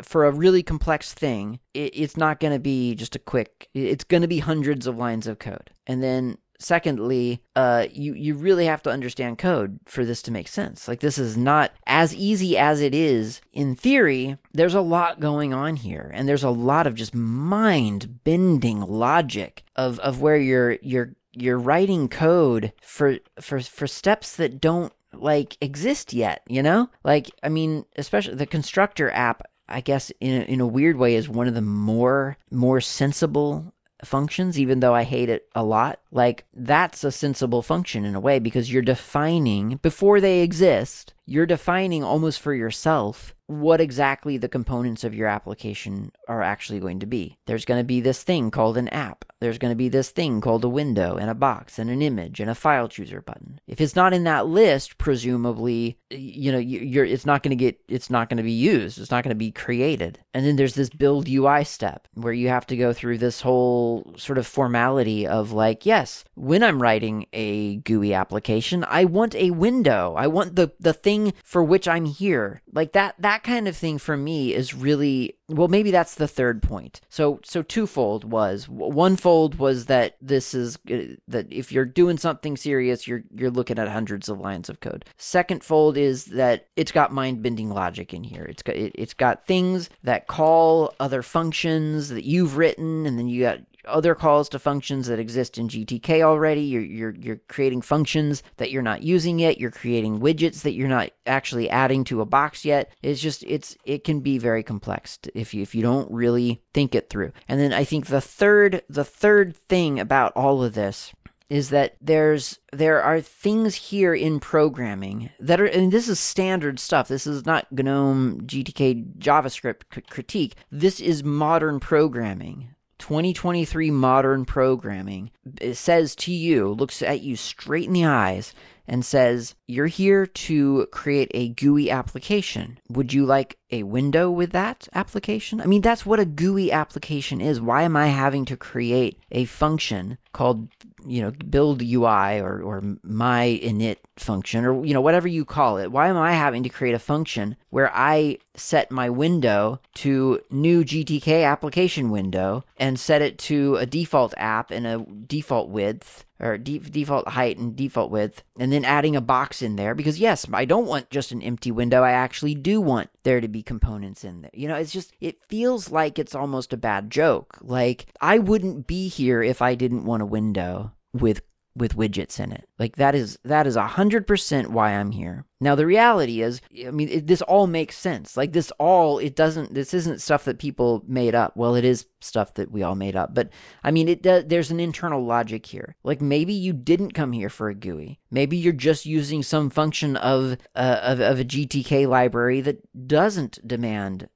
for a really complex thing, it, it's not going to be just a quick. It's going to be hundreds of lines of code, and then secondly, uh, you you really have to understand code for this to make sense. Like this is not as easy as it is in theory. There's a lot going on here, and there's a lot of just mind bending logic of of where you're you're you're writing code for for for steps that don't like exist yet. You know, like I mean, especially the constructor app. I guess in a, in a weird way is one of the more more sensible functions, even though I hate it a lot. Like, that's a sensible function in a way because you're defining, before they exist, you're defining almost for yourself what exactly the components of your application are actually going to be. There's going to be this thing called an app. There's going to be this thing called a window and a box and an image and a file chooser button. If it's not in that list, presumably, you know, you're it's not going to get it's not going to be used. It's not going to be created. And then there's this build UI step where you have to go through this whole sort of formality of like, yes, when I'm writing a GUI application, I want a window. I want the the thing for which I'm here. Like that that kind of thing for me is really well maybe that's the third point. So so twofold was one fold was that this is uh, that if you're doing something serious you're you're looking at hundreds of lines of code. Second fold is that it's got mind bending logic in here. It's got it, it's got things that call other functions that you've written and then you got other calls to functions that exist in GTK already. You're, you're, you're creating functions that you're not using yet. You're creating widgets that you're not actually adding to a box yet. It's just, it's, it can be very complex if you, if you don't really think it through. And then I think the third, the third thing about all of this is that there's there are things here in programming that are and this is standard stuff this is not gnome gtk javascript c- critique this is modern programming 2023 modern programming it says to you, looks at you straight in the eyes, and says, You're here to create a GUI application. Would you like a window with that application? I mean, that's what a GUI application is. Why am I having to create a function called, you know, build UI or, or my init function or, you know, whatever you call it? Why am I having to create a function where I set my window to new GTK application window and set it to a default app and a default width or de- default height and default width, and then adding a box in there because yes, I don't want just an empty window. I actually do want there to be components in there. You know, it's just it feels like it's almost a bad joke. Like I wouldn't be here if I didn't want a window with with widgets in it. Like that is that is a hundred percent why I'm here. Now the reality is, I mean, it, this all makes sense. Like this all, it doesn't. This isn't stuff that people made up. Well, it is stuff that we all made up, but I mean, it does. There's an internal logic here. Like maybe you didn't come here for a GUI. Maybe you're just using some function of uh, of, of a GTK library that doesn't demand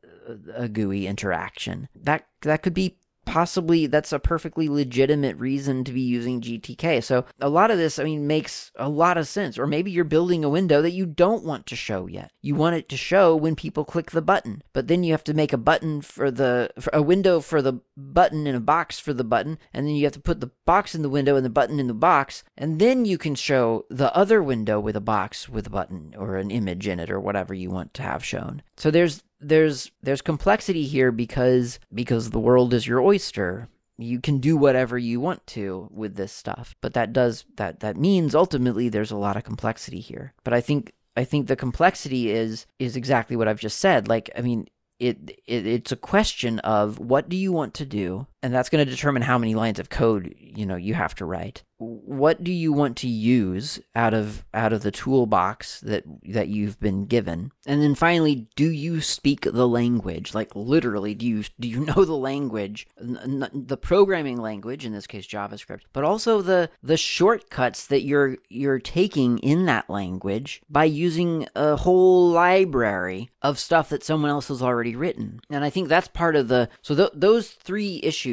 a GUI interaction. That that could be possibly that's a perfectly legitimate reason to be using GTK. So a lot of this, I mean, makes a lot of sense. Or maybe you're building a window that you don't want to show yet. You want it to show when people click the button, but then you have to make a button for the for a window for the button and a box for the button, and then you have to put the box in the window and the button in the box, and then you can show the other window with a box with a button or an image in it or whatever you want to have shown. So there's there's there's complexity here because because the world is your oyster. You can do whatever you want to with this stuff but that does that that means ultimately there's a lot of complexity here. But i think i think the complexity is is exactly what i've just said. Like i mean it, it it's a question of what do you want to do and that's going to determine how many lines of code you know you have to write. What do you want to use out of out of the toolbox that that you've been given? And then finally do you speak the language? Like literally do you do you [laughs] know the language? The programming language in this case javascript but also the the shortcuts that you're you're taking in that language by using a whole library of stuff that someone else has already written. And i think that's part of the so th- those three issues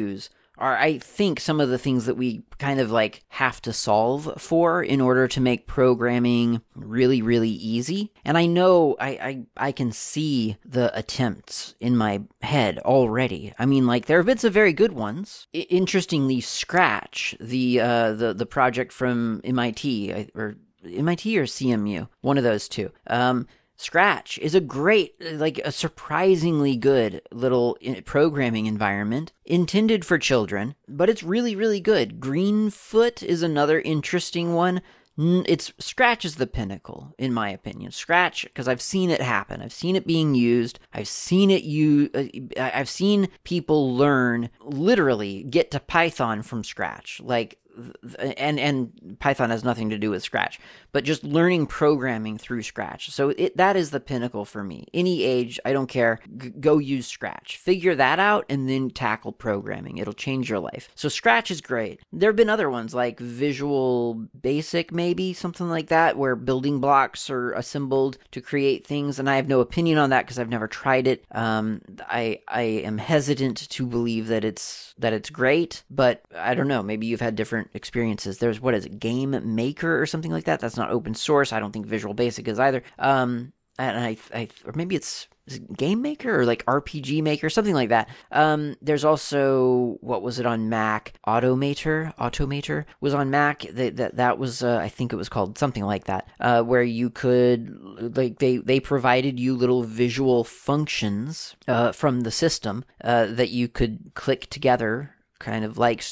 are I think some of the things that we kind of like have to solve for in order to make programming really really easy. And I know I I, I can see the attempts in my head already. I mean like there have been some very good ones. I- interestingly Scratch, the uh the the project from MIT or MIT or CMU, one of those two. Um Scratch is a great, like a surprisingly good little programming environment intended for children, but it's really, really good. Greenfoot is another interesting one. It's Scratch is the pinnacle, in my opinion. Scratch, because I've seen it happen. I've seen it being used. I've seen it you. Uh, I've seen people learn literally get to Python from scratch. Like and and Python has nothing to do with Scratch, but just learning programming through Scratch. So it, that is the pinnacle for me. Any age, I don't care. G- go use Scratch. Figure that out and then tackle programming. It'll change your life. So Scratch is great. There have been other ones like Visual Basic, maybe something like that, where building blocks are assembled to create things. And I have no opinion on that because I've never tried it. Um, I I am hesitant to believe that it's that it's great, but I don't know. Maybe you've had different experiences. There's what is it, Game Maker or something like that. That's not open source. I don't think Visual Basic is either. Um, and I, I or maybe it's Game Maker or like RPG Maker, something like that. Um, there's also what was it on Mac? Automator, Automator was on Mac. That that that was uh, I think it was called something like that, uh, where you could like they they provided you little visual functions uh, from the system uh, that you could click together kind of like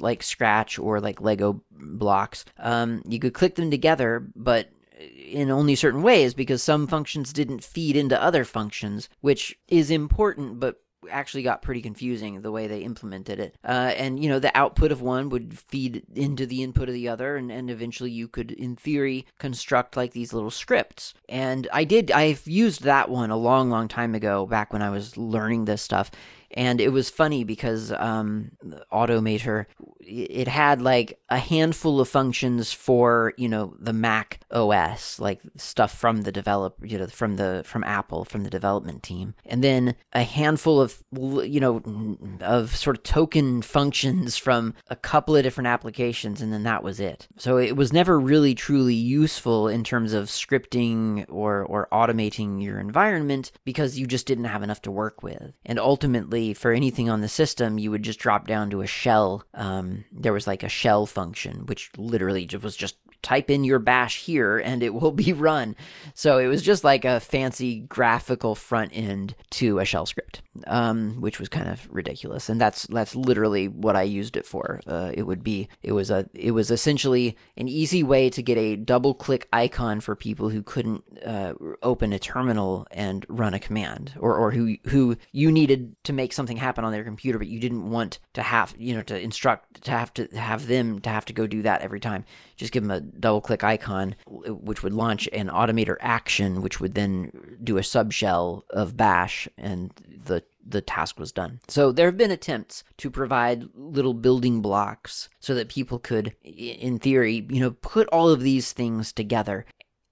like Scratch or like Lego blocks. Um, you could click them together, but in only certain ways because some functions didn't feed into other functions, which is important, but actually got pretty confusing the way they implemented it. Uh, and, you know, the output of one would feed into the input of the other, and, and eventually you could, in theory, construct like these little scripts. And I did, I've used that one a long, long time ago, back when I was learning this stuff and it was funny because um, Automator it had like a handful of functions for you know the Mac OS, like stuff from the develop you know from the from Apple from the development team, and then a handful of you know of sort of token functions from a couple of different applications, and then that was it. So it was never really truly useful in terms of scripting or or automating your environment because you just didn't have enough to work with, and ultimately for anything on the system, you would just drop down to a shell. Um, there was like a shell function, which literally was just type in your bash here and it will be [laughs] run. So it was just like a fancy graphical front end to a shell script, um, which was kind of ridiculous. And that's that's literally what I used it for. Uh, it would be it was a it was essentially an easy way to get a double click icon for people who couldn't uh, open a terminal and run a command, or or who who you needed to make something happen on their computer, but you didn't want to have you know to instruct to have to have them to have to go do that every time. Just give them a double click icon, which would launch an automator action, which would then do a subshell of bash, and the the task was done. So there have been attempts to provide little building blocks so that people could, in theory, you know, put all of these things together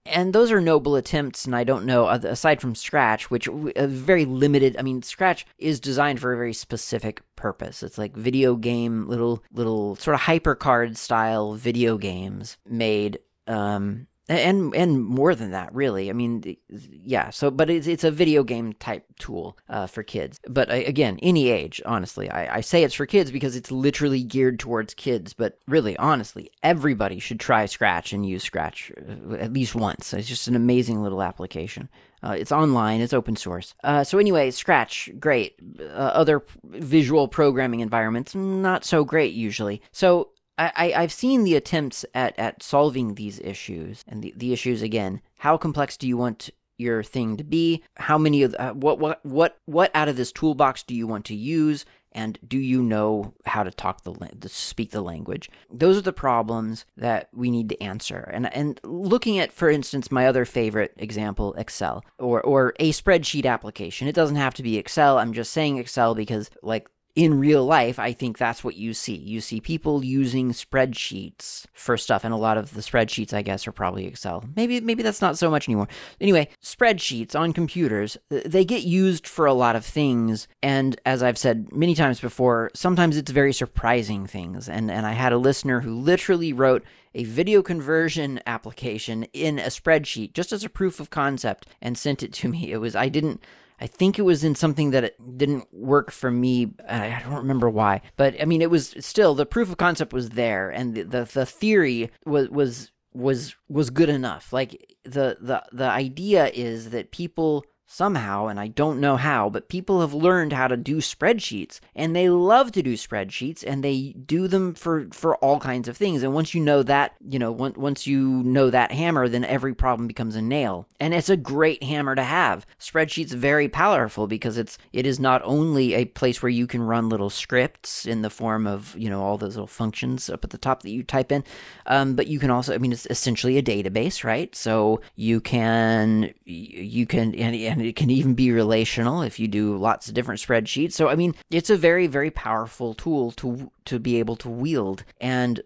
and those are noble attempts and i don't know aside from scratch which a very limited i mean scratch is designed for a very specific purpose. It's like video game little little sort of hypercard style video games made um and and more than that really i mean yeah so but it's it's a video game type tool uh, for kids but again any age honestly I, I say it's for kids because it's literally geared towards kids but really honestly everybody should try scratch and use scratch uh, at least once it's just an amazing little application uh, it's online, it's open source. Uh, so, anyway, Scratch, great. Uh, other visual programming environments, not so great usually. So, I, I've seen the attempts at, at solving these issues, and the, the issues again. How complex do you want your thing to be? How many of uh, what what what what out of this toolbox do you want to use? And do you know how to talk the speak the language? Those are the problems that we need to answer. And and looking at, for instance, my other favorite example, Excel or or a spreadsheet application. It doesn't have to be Excel. I'm just saying Excel because like in real life, I think that's what you see. You see people using spreadsheets for stuff, and a lot of the spreadsheets, I guess, are probably Excel. Maybe maybe that's not so much anymore. Anyway, spreadsheets on computers, they get used for a lot of things, and as I've said many times before, sometimes it's very surprising things. And and I had a listener who literally wrote a video conversion application in a spreadsheet just as a proof of concept and sent it to me. It was I didn't I think it was in something that it didn't work for me. I don't remember why, but I mean, it was still the proof of concept was there, and the the, the theory was was was was good enough. Like the the the idea is that people somehow, and I don't know how, but people have learned how to do spreadsheets and they love to do spreadsheets and they do them for, for all kinds of things. And once you know that, you know, once once you know that hammer, then every problem becomes a nail. And it's a great hammer to have. Spreadsheets very powerful because it's, it is not only a place where you can run little scripts in the form of, you know, all those little functions up at the top that you type in, um, but you can also, I mean, it's essentially a database, right? So you can, you can, and, and and it can even be relational if you do lots of different spreadsheets. So I mean, it's a very very powerful tool to to be able to wield, and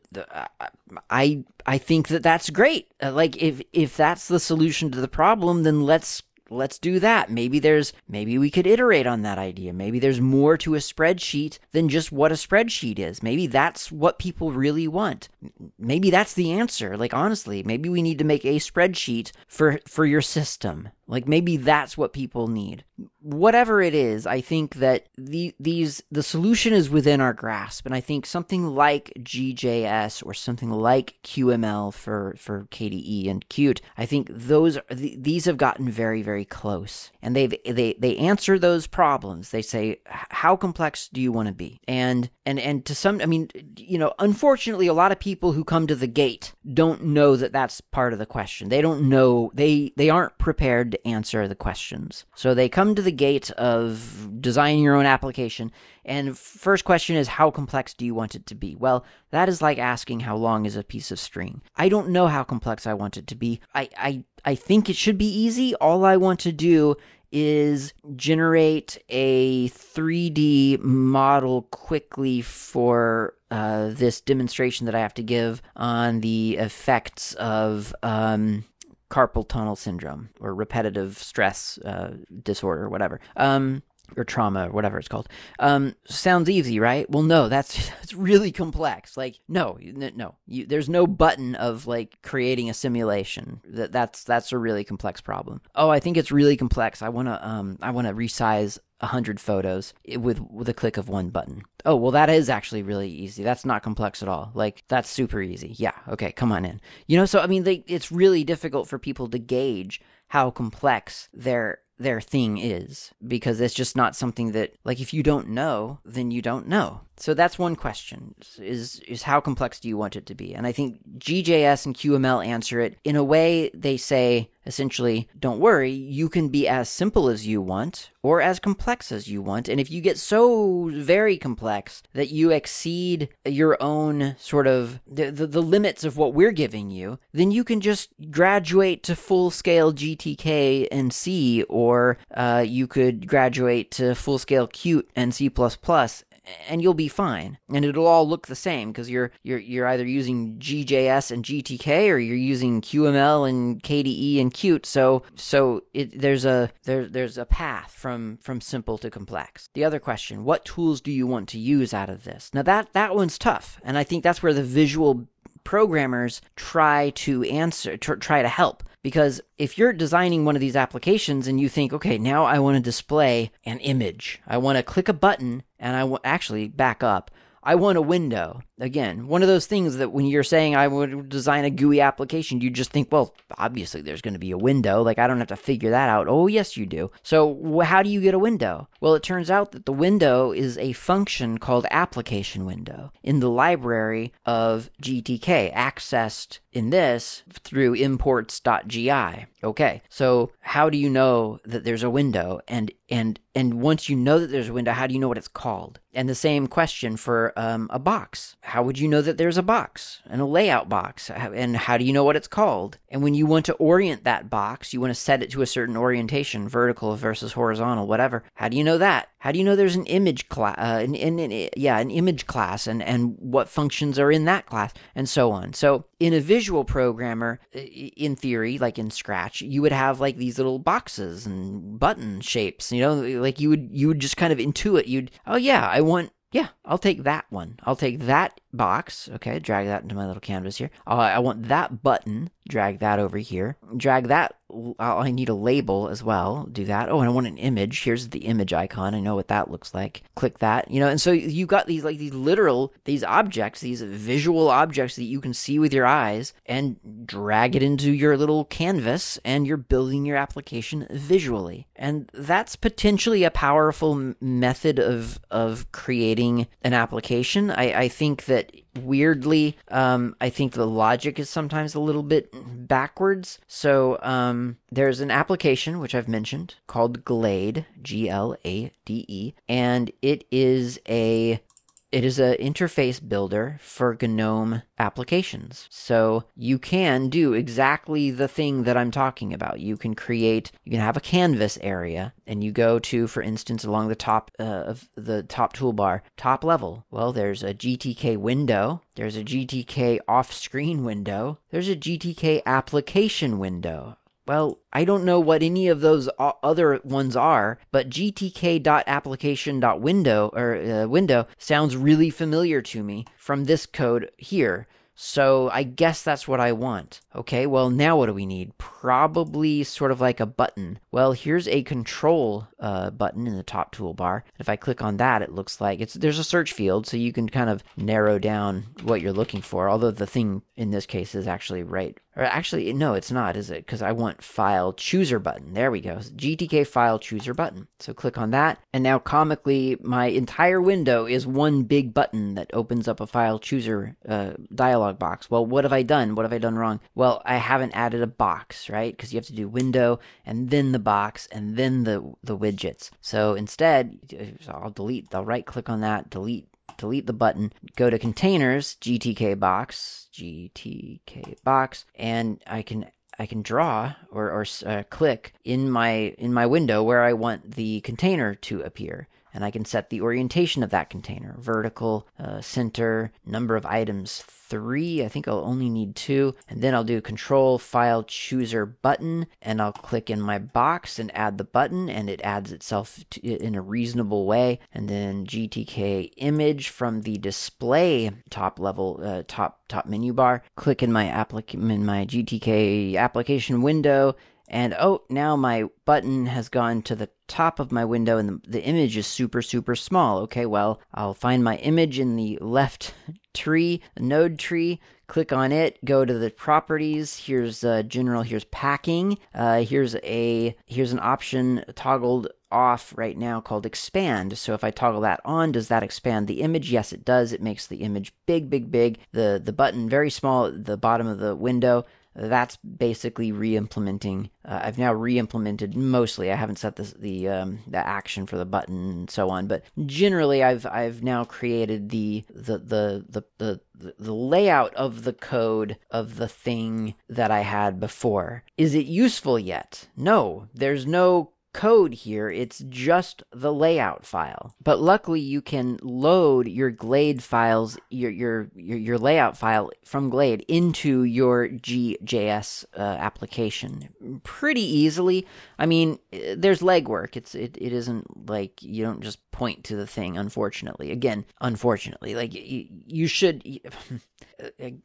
I I think that that's great. Uh, like if if that's the solution to the problem, then let's let's do that. Maybe there's maybe we could iterate on that idea. Maybe there's more to a spreadsheet than just what a spreadsheet is. Maybe that's what people really want. Maybe that's the answer. Like honestly, maybe we need to make a spreadsheet for for your system. Like maybe that's what people need. Whatever it is, I think that the these the solution is within our grasp, and I think something like GJS or something like QML for for KDE and Qt, I think those these have gotten very very close, and they've they they answer those problems. They say how complex do you want to be, and and and to some, I mean, you know, unfortunately, a lot of people who come to the gate don't know that that's part of the question. They don't know they they aren't prepared to answer the questions. So they come to the gate of designing your own application, and first question is how complex do you want it to be? Well, that is like asking how long is a piece of string. I don't know how complex I want it to be. I I I think it should be easy. All I want to do is generate a 3D model quickly for uh, this demonstration that I have to give on the effects of um, carpal tunnel syndrome or repetitive stress uh, disorder, whatever. Um, or trauma or whatever it's called. Um, sounds easy, right? Well, no, that's [laughs] it's really complex. Like, no, no, you, there's no button of like creating a simulation. That that's that's a really complex problem. Oh, I think it's really complex. I wanna um I wanna resize a hundred photos with with a click of one button. Oh, well, that is actually really easy. That's not complex at all. Like that's super easy. Yeah, okay, come on in. You know, so I mean, they, it's really difficult for people to gauge how complex their their thing is because it's just not something that like if you don't know then you don't know so that's one question is is how complex do you want it to be and i think gjs and qml answer it in a way they say essentially don't worry you can be as simple as you want or as complex as you want. And if you get so very complex that you exceed your own sort of the, the, the limits of what we're giving you then you can just graduate to full scale gtk and c or uh, you could graduate to full scale qt and c++ and you'll be fine. And it'll all look the same because you're you're you're either using GJS and GTK or you're using QML and KDE and Qt. So so it, there's a there, there's a path from from simple to complex. The other question, what tools do you want to use out of this? Now that that one's tough, and I think that's where the visual programmers try to answer tr- try to help because if you're designing one of these applications and you think, okay, now I want to display an image, I want to click a button and I w- actually back up. I want a window. Again, one of those things that when you're saying I would design a GUI application, you just think, well, obviously there's going to be a window. Like I don't have to figure that out. Oh, yes, you do. So how do you get a window? Well, it turns out that the window is a function called application window in the library of GTK, accessed in this through imports.gi. Okay, so how do you know that there's a window? And and and once you know that there's a window, how do you know what it's called? And the same question for um, a box. How would you know that there's a box and a layout box? And how do you know what it's called? And when you want to orient that box, you want to set it to a certain orientation, vertical versus horizontal, whatever. How do you know that? How do you know there's an image class? Uh, an, an, an, yeah, an image class, and and what functions are in that class, and so on. So in a visual programmer, in theory, like in Scratch, you would have like these little boxes and button shapes. You know, like you would you would just kind of intuit. You'd oh yeah, I want yeah, I'll take that one. I'll take that box. Okay, drag that into my little canvas here. Uh, I want that button. Drag that over here. Drag that. I need a label as well. Do that. Oh, and I want an image. Here's the image icon. I know what that looks like. Click that. You know, and so you got these like these literal these objects, these visual objects that you can see with your eyes, and drag it into your little canvas, and you're building your application visually. And that's potentially a powerful method of of creating an application. I, I think that weirdly, um, I think the logic is sometimes a little bit backwards. So um, there's an application which I've mentioned called Glade, G L A D E, and it is a it is an interface builder for GNOME applications. So you can do exactly the thing that I'm talking about. You can create, you can have a canvas area, and you go to, for instance, along the top uh, of the top toolbar, top level. Well, there's a GTK window, there's a GTK off screen window, there's a GTK application window. Well, I don't know what any of those other ones are, but gtk.application.window or uh, window sounds really familiar to me from this code here. So I guess that's what I want. Okay, well, now what do we need? Probably sort of like a button. Well, here's a control uh, button in the top toolbar. If I click on that, it looks like it's there's a search field, so you can kind of narrow down what you're looking for. Although the thing in this case is actually right or actually, no, it's not, is it? Because I want file chooser button. There we go. GTK file chooser button. So click on that. And now comically, my entire window is one big button that opens up a file chooser uh, dialog box. Well, what have I done? What have I done wrong? Well, I haven't added a box, right? Because you have to do window and then the box and then the, the widgets. So instead, I'll delete, I'll right click on that, delete delete the button, go to containers, GTK box, GTK box, and I can I can draw or, or uh, click in my in my window where I want the container to appear and I can set the orientation of that container vertical, uh, center, number of items three. I think I'll only need two. And then I'll do control file chooser button and I'll click in my box and add the button and it adds itself to, in a reasonable way. And then GTK image from the display top level, uh, top top menu bar. Click in my applic- in my GTK application window and oh, now my button has gone to the top of my window and the, image is super, super small. Okay, well, I'll find my image in the left [laughs] tree, node tree, click on it, go to the properties. Here's uh, general, here's packing. Uh, here's a here's an option toggled off right now called expand. So if I toggle that on, does that expand the image? Yes, it does. It makes the image big, big, big. The the button very small at the bottom of the window that's basically re-implementing. Uh, I've now re-implemented mostly. I haven't set the the um, the action for the button and so on, but generally, I've I've now created the the the the the, the layout of the code of the thing that I had before. Is it useful yet? No, there's no code here, it's just the layout file. But luckily you can load your Glade files, your your your, your layout file from Glade into your GJS uh, application pretty easily. I mean, there's legwork. It's it, it isn't like you don't just point to the thing unfortunately. Again, unfortunately, like you, you should [laughs]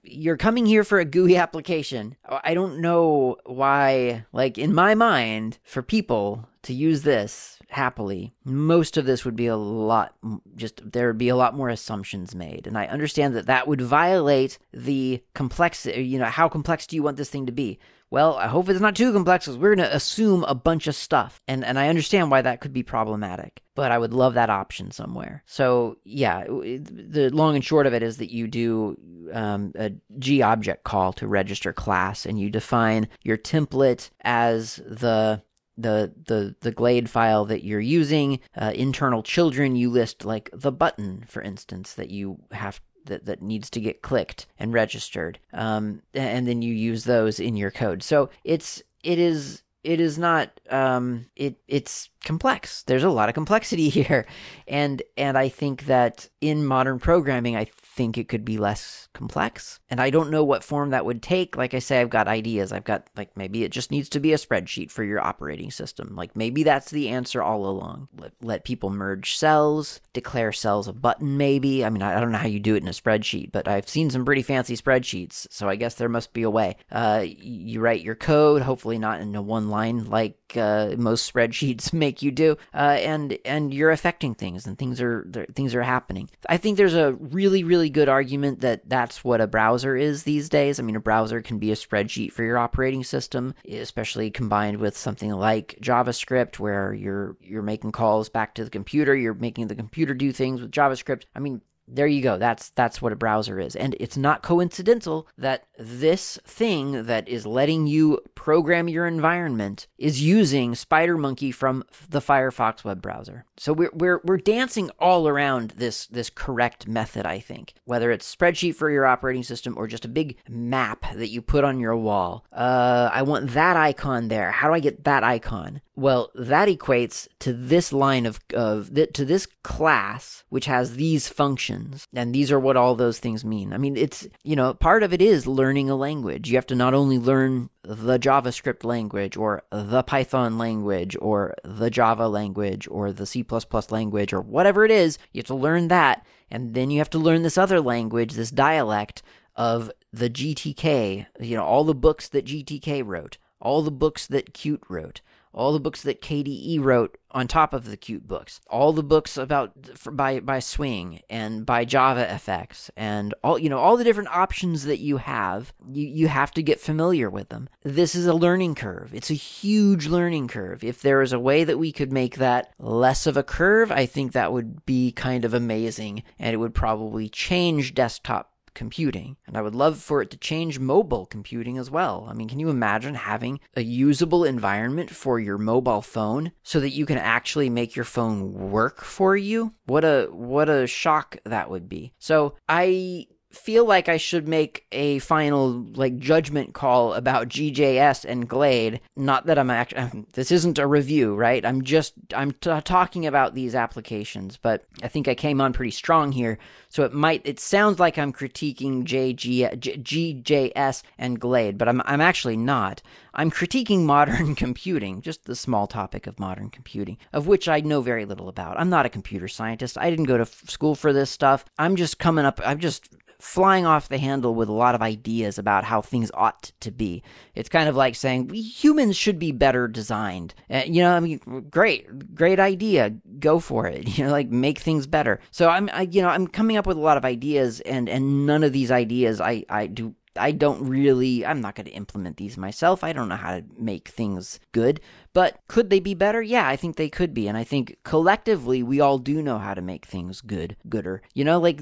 you're coming here for a GUI application. I don't know why like in my mind for people to use this happily, most of this would be a lot, just there would be a lot more assumptions made. And I understand that that would violate the complexity, you know, how complex do you want this thing to be? Well, I hope it's not too complex because we're going to assume a bunch of stuff. And, and I understand why that could be problematic, but I would love that option somewhere. So, yeah, the long and short of it is that you do um, a GObject call to register class and you define your template as the the the the glade file that you're using uh, internal children you list like the button for instance that you have that, that needs to get clicked and registered. Um, and then you use those in your code. So it's it is it is not um, it it's complex. There's a lot of complexity [laughs] here. And and i think that in modern programming i think it could be less complex. And I don't know what form that would take. Like I say, I've got ideas. I've got, like, maybe it just needs to be a spreadsheet for your operating system. Like, maybe that's the answer all along. Let, let people merge cells, declare cells a button, maybe. I mean, I, I don't know how you do it in a spreadsheet, but I've seen some pretty fancy spreadsheets. So I guess there must be a way. Uh, you write your code, hopefully not in a one line like uh, most [laughs] spreadsheets make you do, uh, and and you're affecting things, and things are things are happening. I think there's a really really good argument that that's what a browser is these days. I mean, a browser can be a spreadsheet for your operating system, especially combined with something like JavaScript, where you're you're making calls back to the computer, you're making the computer do things with JavaScript. I mean, there you go. That's that's what a browser is. And it's not coincidental that this thing that is letting you program your environment is using SpiderMonkey from the Firefox web browser. So we're we're we're dancing all around this this correct method, I think. Whether it's spreadsheet for your operating system or just a big map that you put on your wall. Uh, I want that icon there. How do I get that icon? Well, that equates to this line of, of to this class, which has these functions. And these are what all those things mean. I mean, it's, you know, part of it is learning a language. You have to not only learn the JavaScript language or the Python language or the Java language or the C language or whatever it is, you have to learn that. And then you have to learn this other language, this dialect of the GTK, you know, all the books that GTK wrote, all the books that Qt wrote all the books that KDE wrote on top of the Qt books, all the books about by by Swing and by Java JavaFX, and all you know all the different options that you have. You you have to get familiar with them. This is a learning curve. It's a huge learning curve. If there is a way that we could make that less of a curve, I think that would be kind of amazing, and it would probably change desktop computing. And I would love for it to change mobile computing as well. I mean, can you imagine having a usable environment for your mobile phone so that you can actually make your phone work for you? What a what a shock that would be. So, I feel like I should make a final like judgment call about GJS and Glade. Not that I'm actually this isn't a review, right? I'm just I'm t- talking about these applications, but I think I came on pretty strong here, so it might it sounds like I'm critiquing JG, GJS and Glade, but I'm I'm actually not. I'm critiquing modern [laughs] computing, just the small topic of modern computing, of which I know very little about. I'm not a computer scientist. I didn't go to f- school for this stuff. I'm just coming up I'm just flying off the handle with a lot of ideas about how things ought to be. It's kind of like saying humans should be better designed. Uh, you know, I mean, great, great idea. Go for it. [laughs] You know, like make things better. So I'm, I, you know, I'm coming up with a lot of ideas, and and none of these ideas I I do I don't really, I'm not going to implement these myself. I don't know how to make things good. But could they be better? Yeah, I think they could be. And I think collectively, we all do know how to make things good, gooder. You know, like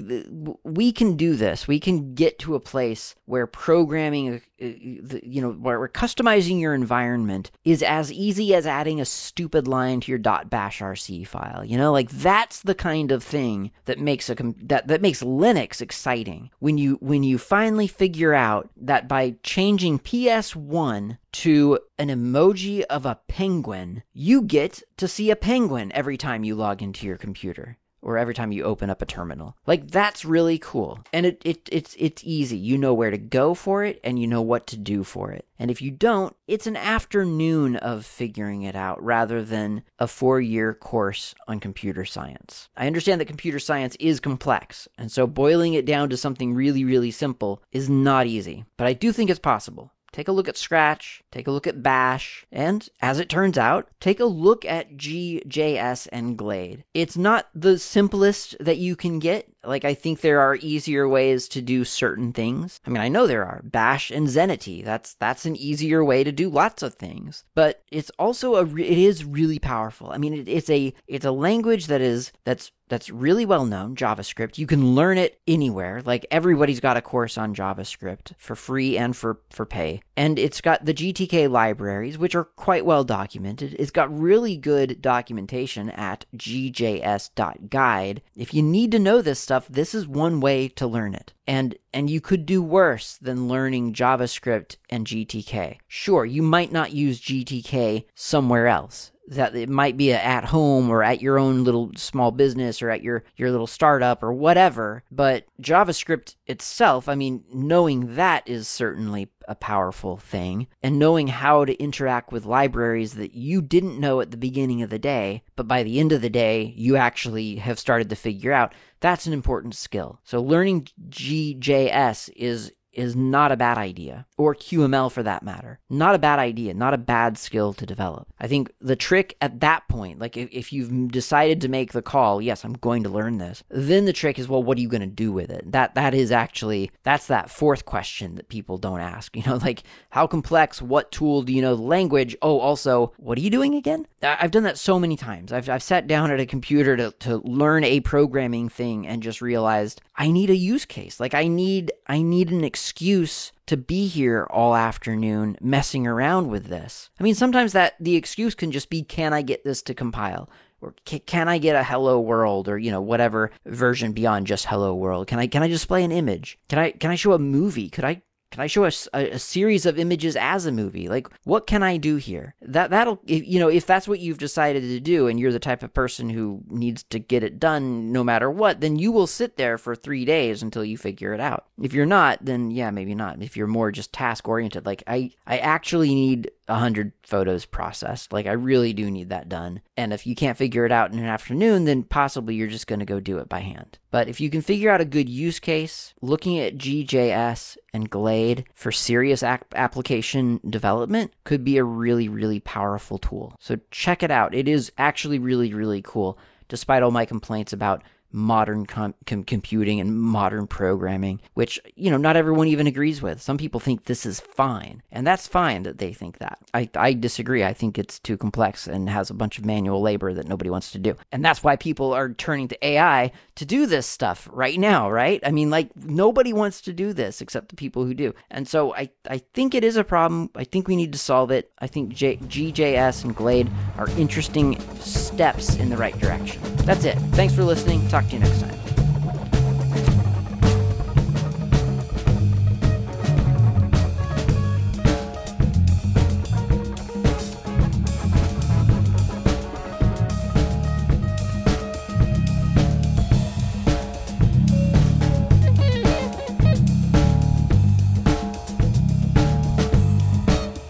we can do this. We can get to a place where programming, uh, uh, you know, where we're customizing your environment is as easy as adding a stupid line to your .bashrc file. You know, like that's the kind of thing that makes a that that makes Linux exciting. When you when you finally figure out that by changing PS1 to an emoji of a penguin, you get to see a penguin every time you log into your computer or every time you open up a terminal. Like that's really cool. And it, it it's it's easy. You know where to go for it and you know what to do for it. And if you don't, it's an afternoon of figuring it out rather than a 4-year course on computer science. I understand that computer science is complex, and so boiling it down to something really really simple is not easy, but I do think it's possible. Take a look at Scratch, take a look at Bash, and as it turns out, take a look at GJS and Glade. It's not the simplest that you can get. Like, I think there are easier ways to do certain things. I mean, I know there are. Bash and Zenity. That's that's an easier way to do lots of things. But it's also a it is really powerful. I mean, it, it's a it's a language that is that's that's really well known, JavaScript. You can learn it anywhere. Like everybody's got a course on JavaScript for free and for, for pay. And it's got the GTK libraries, which are quite well documented. It's got really good documentation at gjs.guide. If you need to know this stuff, this is one way to learn it. And and you could do worse than learning JavaScript and GTK. Sure, you might not use GTK somewhere else that it might be at home or at your own little small business or at your your little startup or whatever but javascript itself i mean knowing that is certainly a powerful thing and knowing how to interact with libraries that you didn't know at the beginning of the day but by the end of the day you actually have started to figure out that's an important skill. So learning gjs is is not a bad idea, or QML for that matter. Not a bad idea, not a bad skill to develop. I think the trick at that point, like if, if you've decided to make the call, yes, I'm going to learn this, then the trick is, well, what are you going to do with it? That that is actually that's that fourth question that people don't ask. [laughs] You know, like how complex, what tool do you know the language? Oh, also, what are you doing again? I've done that so many times. I've I've sat down at a computer to, to learn a programming thing and just realized I need a use case. Like I need I need an excuse to be here all afternoon messing around with this. I mean, sometimes that the excuse can just be can I get this to compile? Or can I get a hello world or you know whatever version beyond just hello world? Can I can I display an image? Can I can I show a movie? Could I can I show a, a, series of images as a movie? Like, what can I do here? That that'll, if, you know, if that's what you've decided to do, and you're the type of person who needs to get it done no matter what, then you will sit there for three days until you figure it out. If you're not, then yeah, maybe not. If you're more just task oriented, like I, I actually need 100 photos processed. Like, I really do need that done. And if you can't figure it out in an afternoon, then possibly you're just going to go do it by hand. But if you can figure out a good use case, looking at GJS and Glade for serious ap- application development could be a really, really powerful tool. So check it out. It is actually really, really cool, despite all my complaints about modern com- com- computing and modern programming, which, you know, not everyone even agrees with. Some people think this is fine, and that's fine that they think that. I, I disagree. I think it's too complex and has a bunch of manual labor that nobody wants to do. And that's why people are turning to AI to do this stuff right now, right? I mean, like, nobody wants to do this except the people who do. And so I, I think it is a problem. I think we need to solve it. I think J- GJS and Glade are interesting steps in the right direction. That's it. Thanks for listening. Talk to you next time.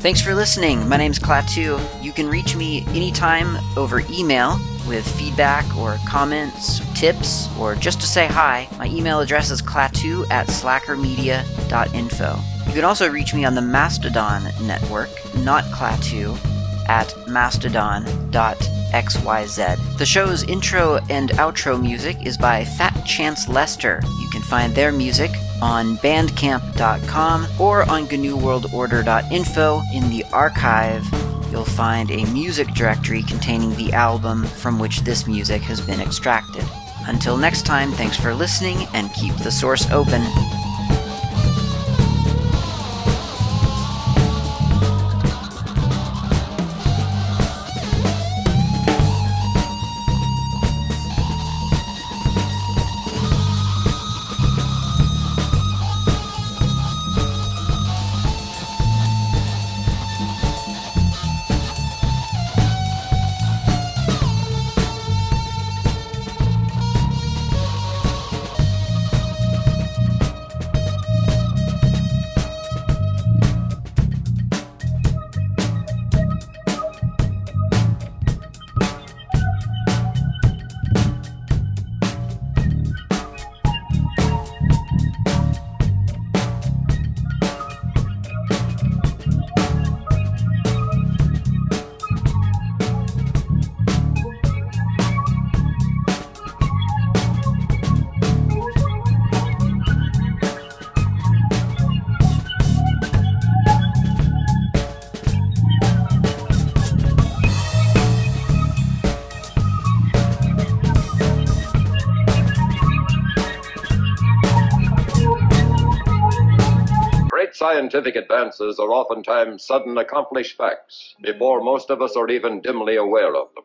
Thanks for listening. My name name's Klaatu. You can reach me anytime over email with feedback or comments, tips, or just to say hi. My email address is klaatu at slackermedia.info. You can also reach me on the Mastodon network, not Klaatu, at mastodon.xyz. The show's intro and outro music is by Fat Chance Lester. You can find their music on bandcamp.com or on GNUWorldOrder.info. In the archive, you'll find a music directory containing the album from which this music has been extracted. Until next time, thanks for listening and keep the source open. Scientific advances are oftentimes sudden accomplished facts before most of us are even dimly aware of them.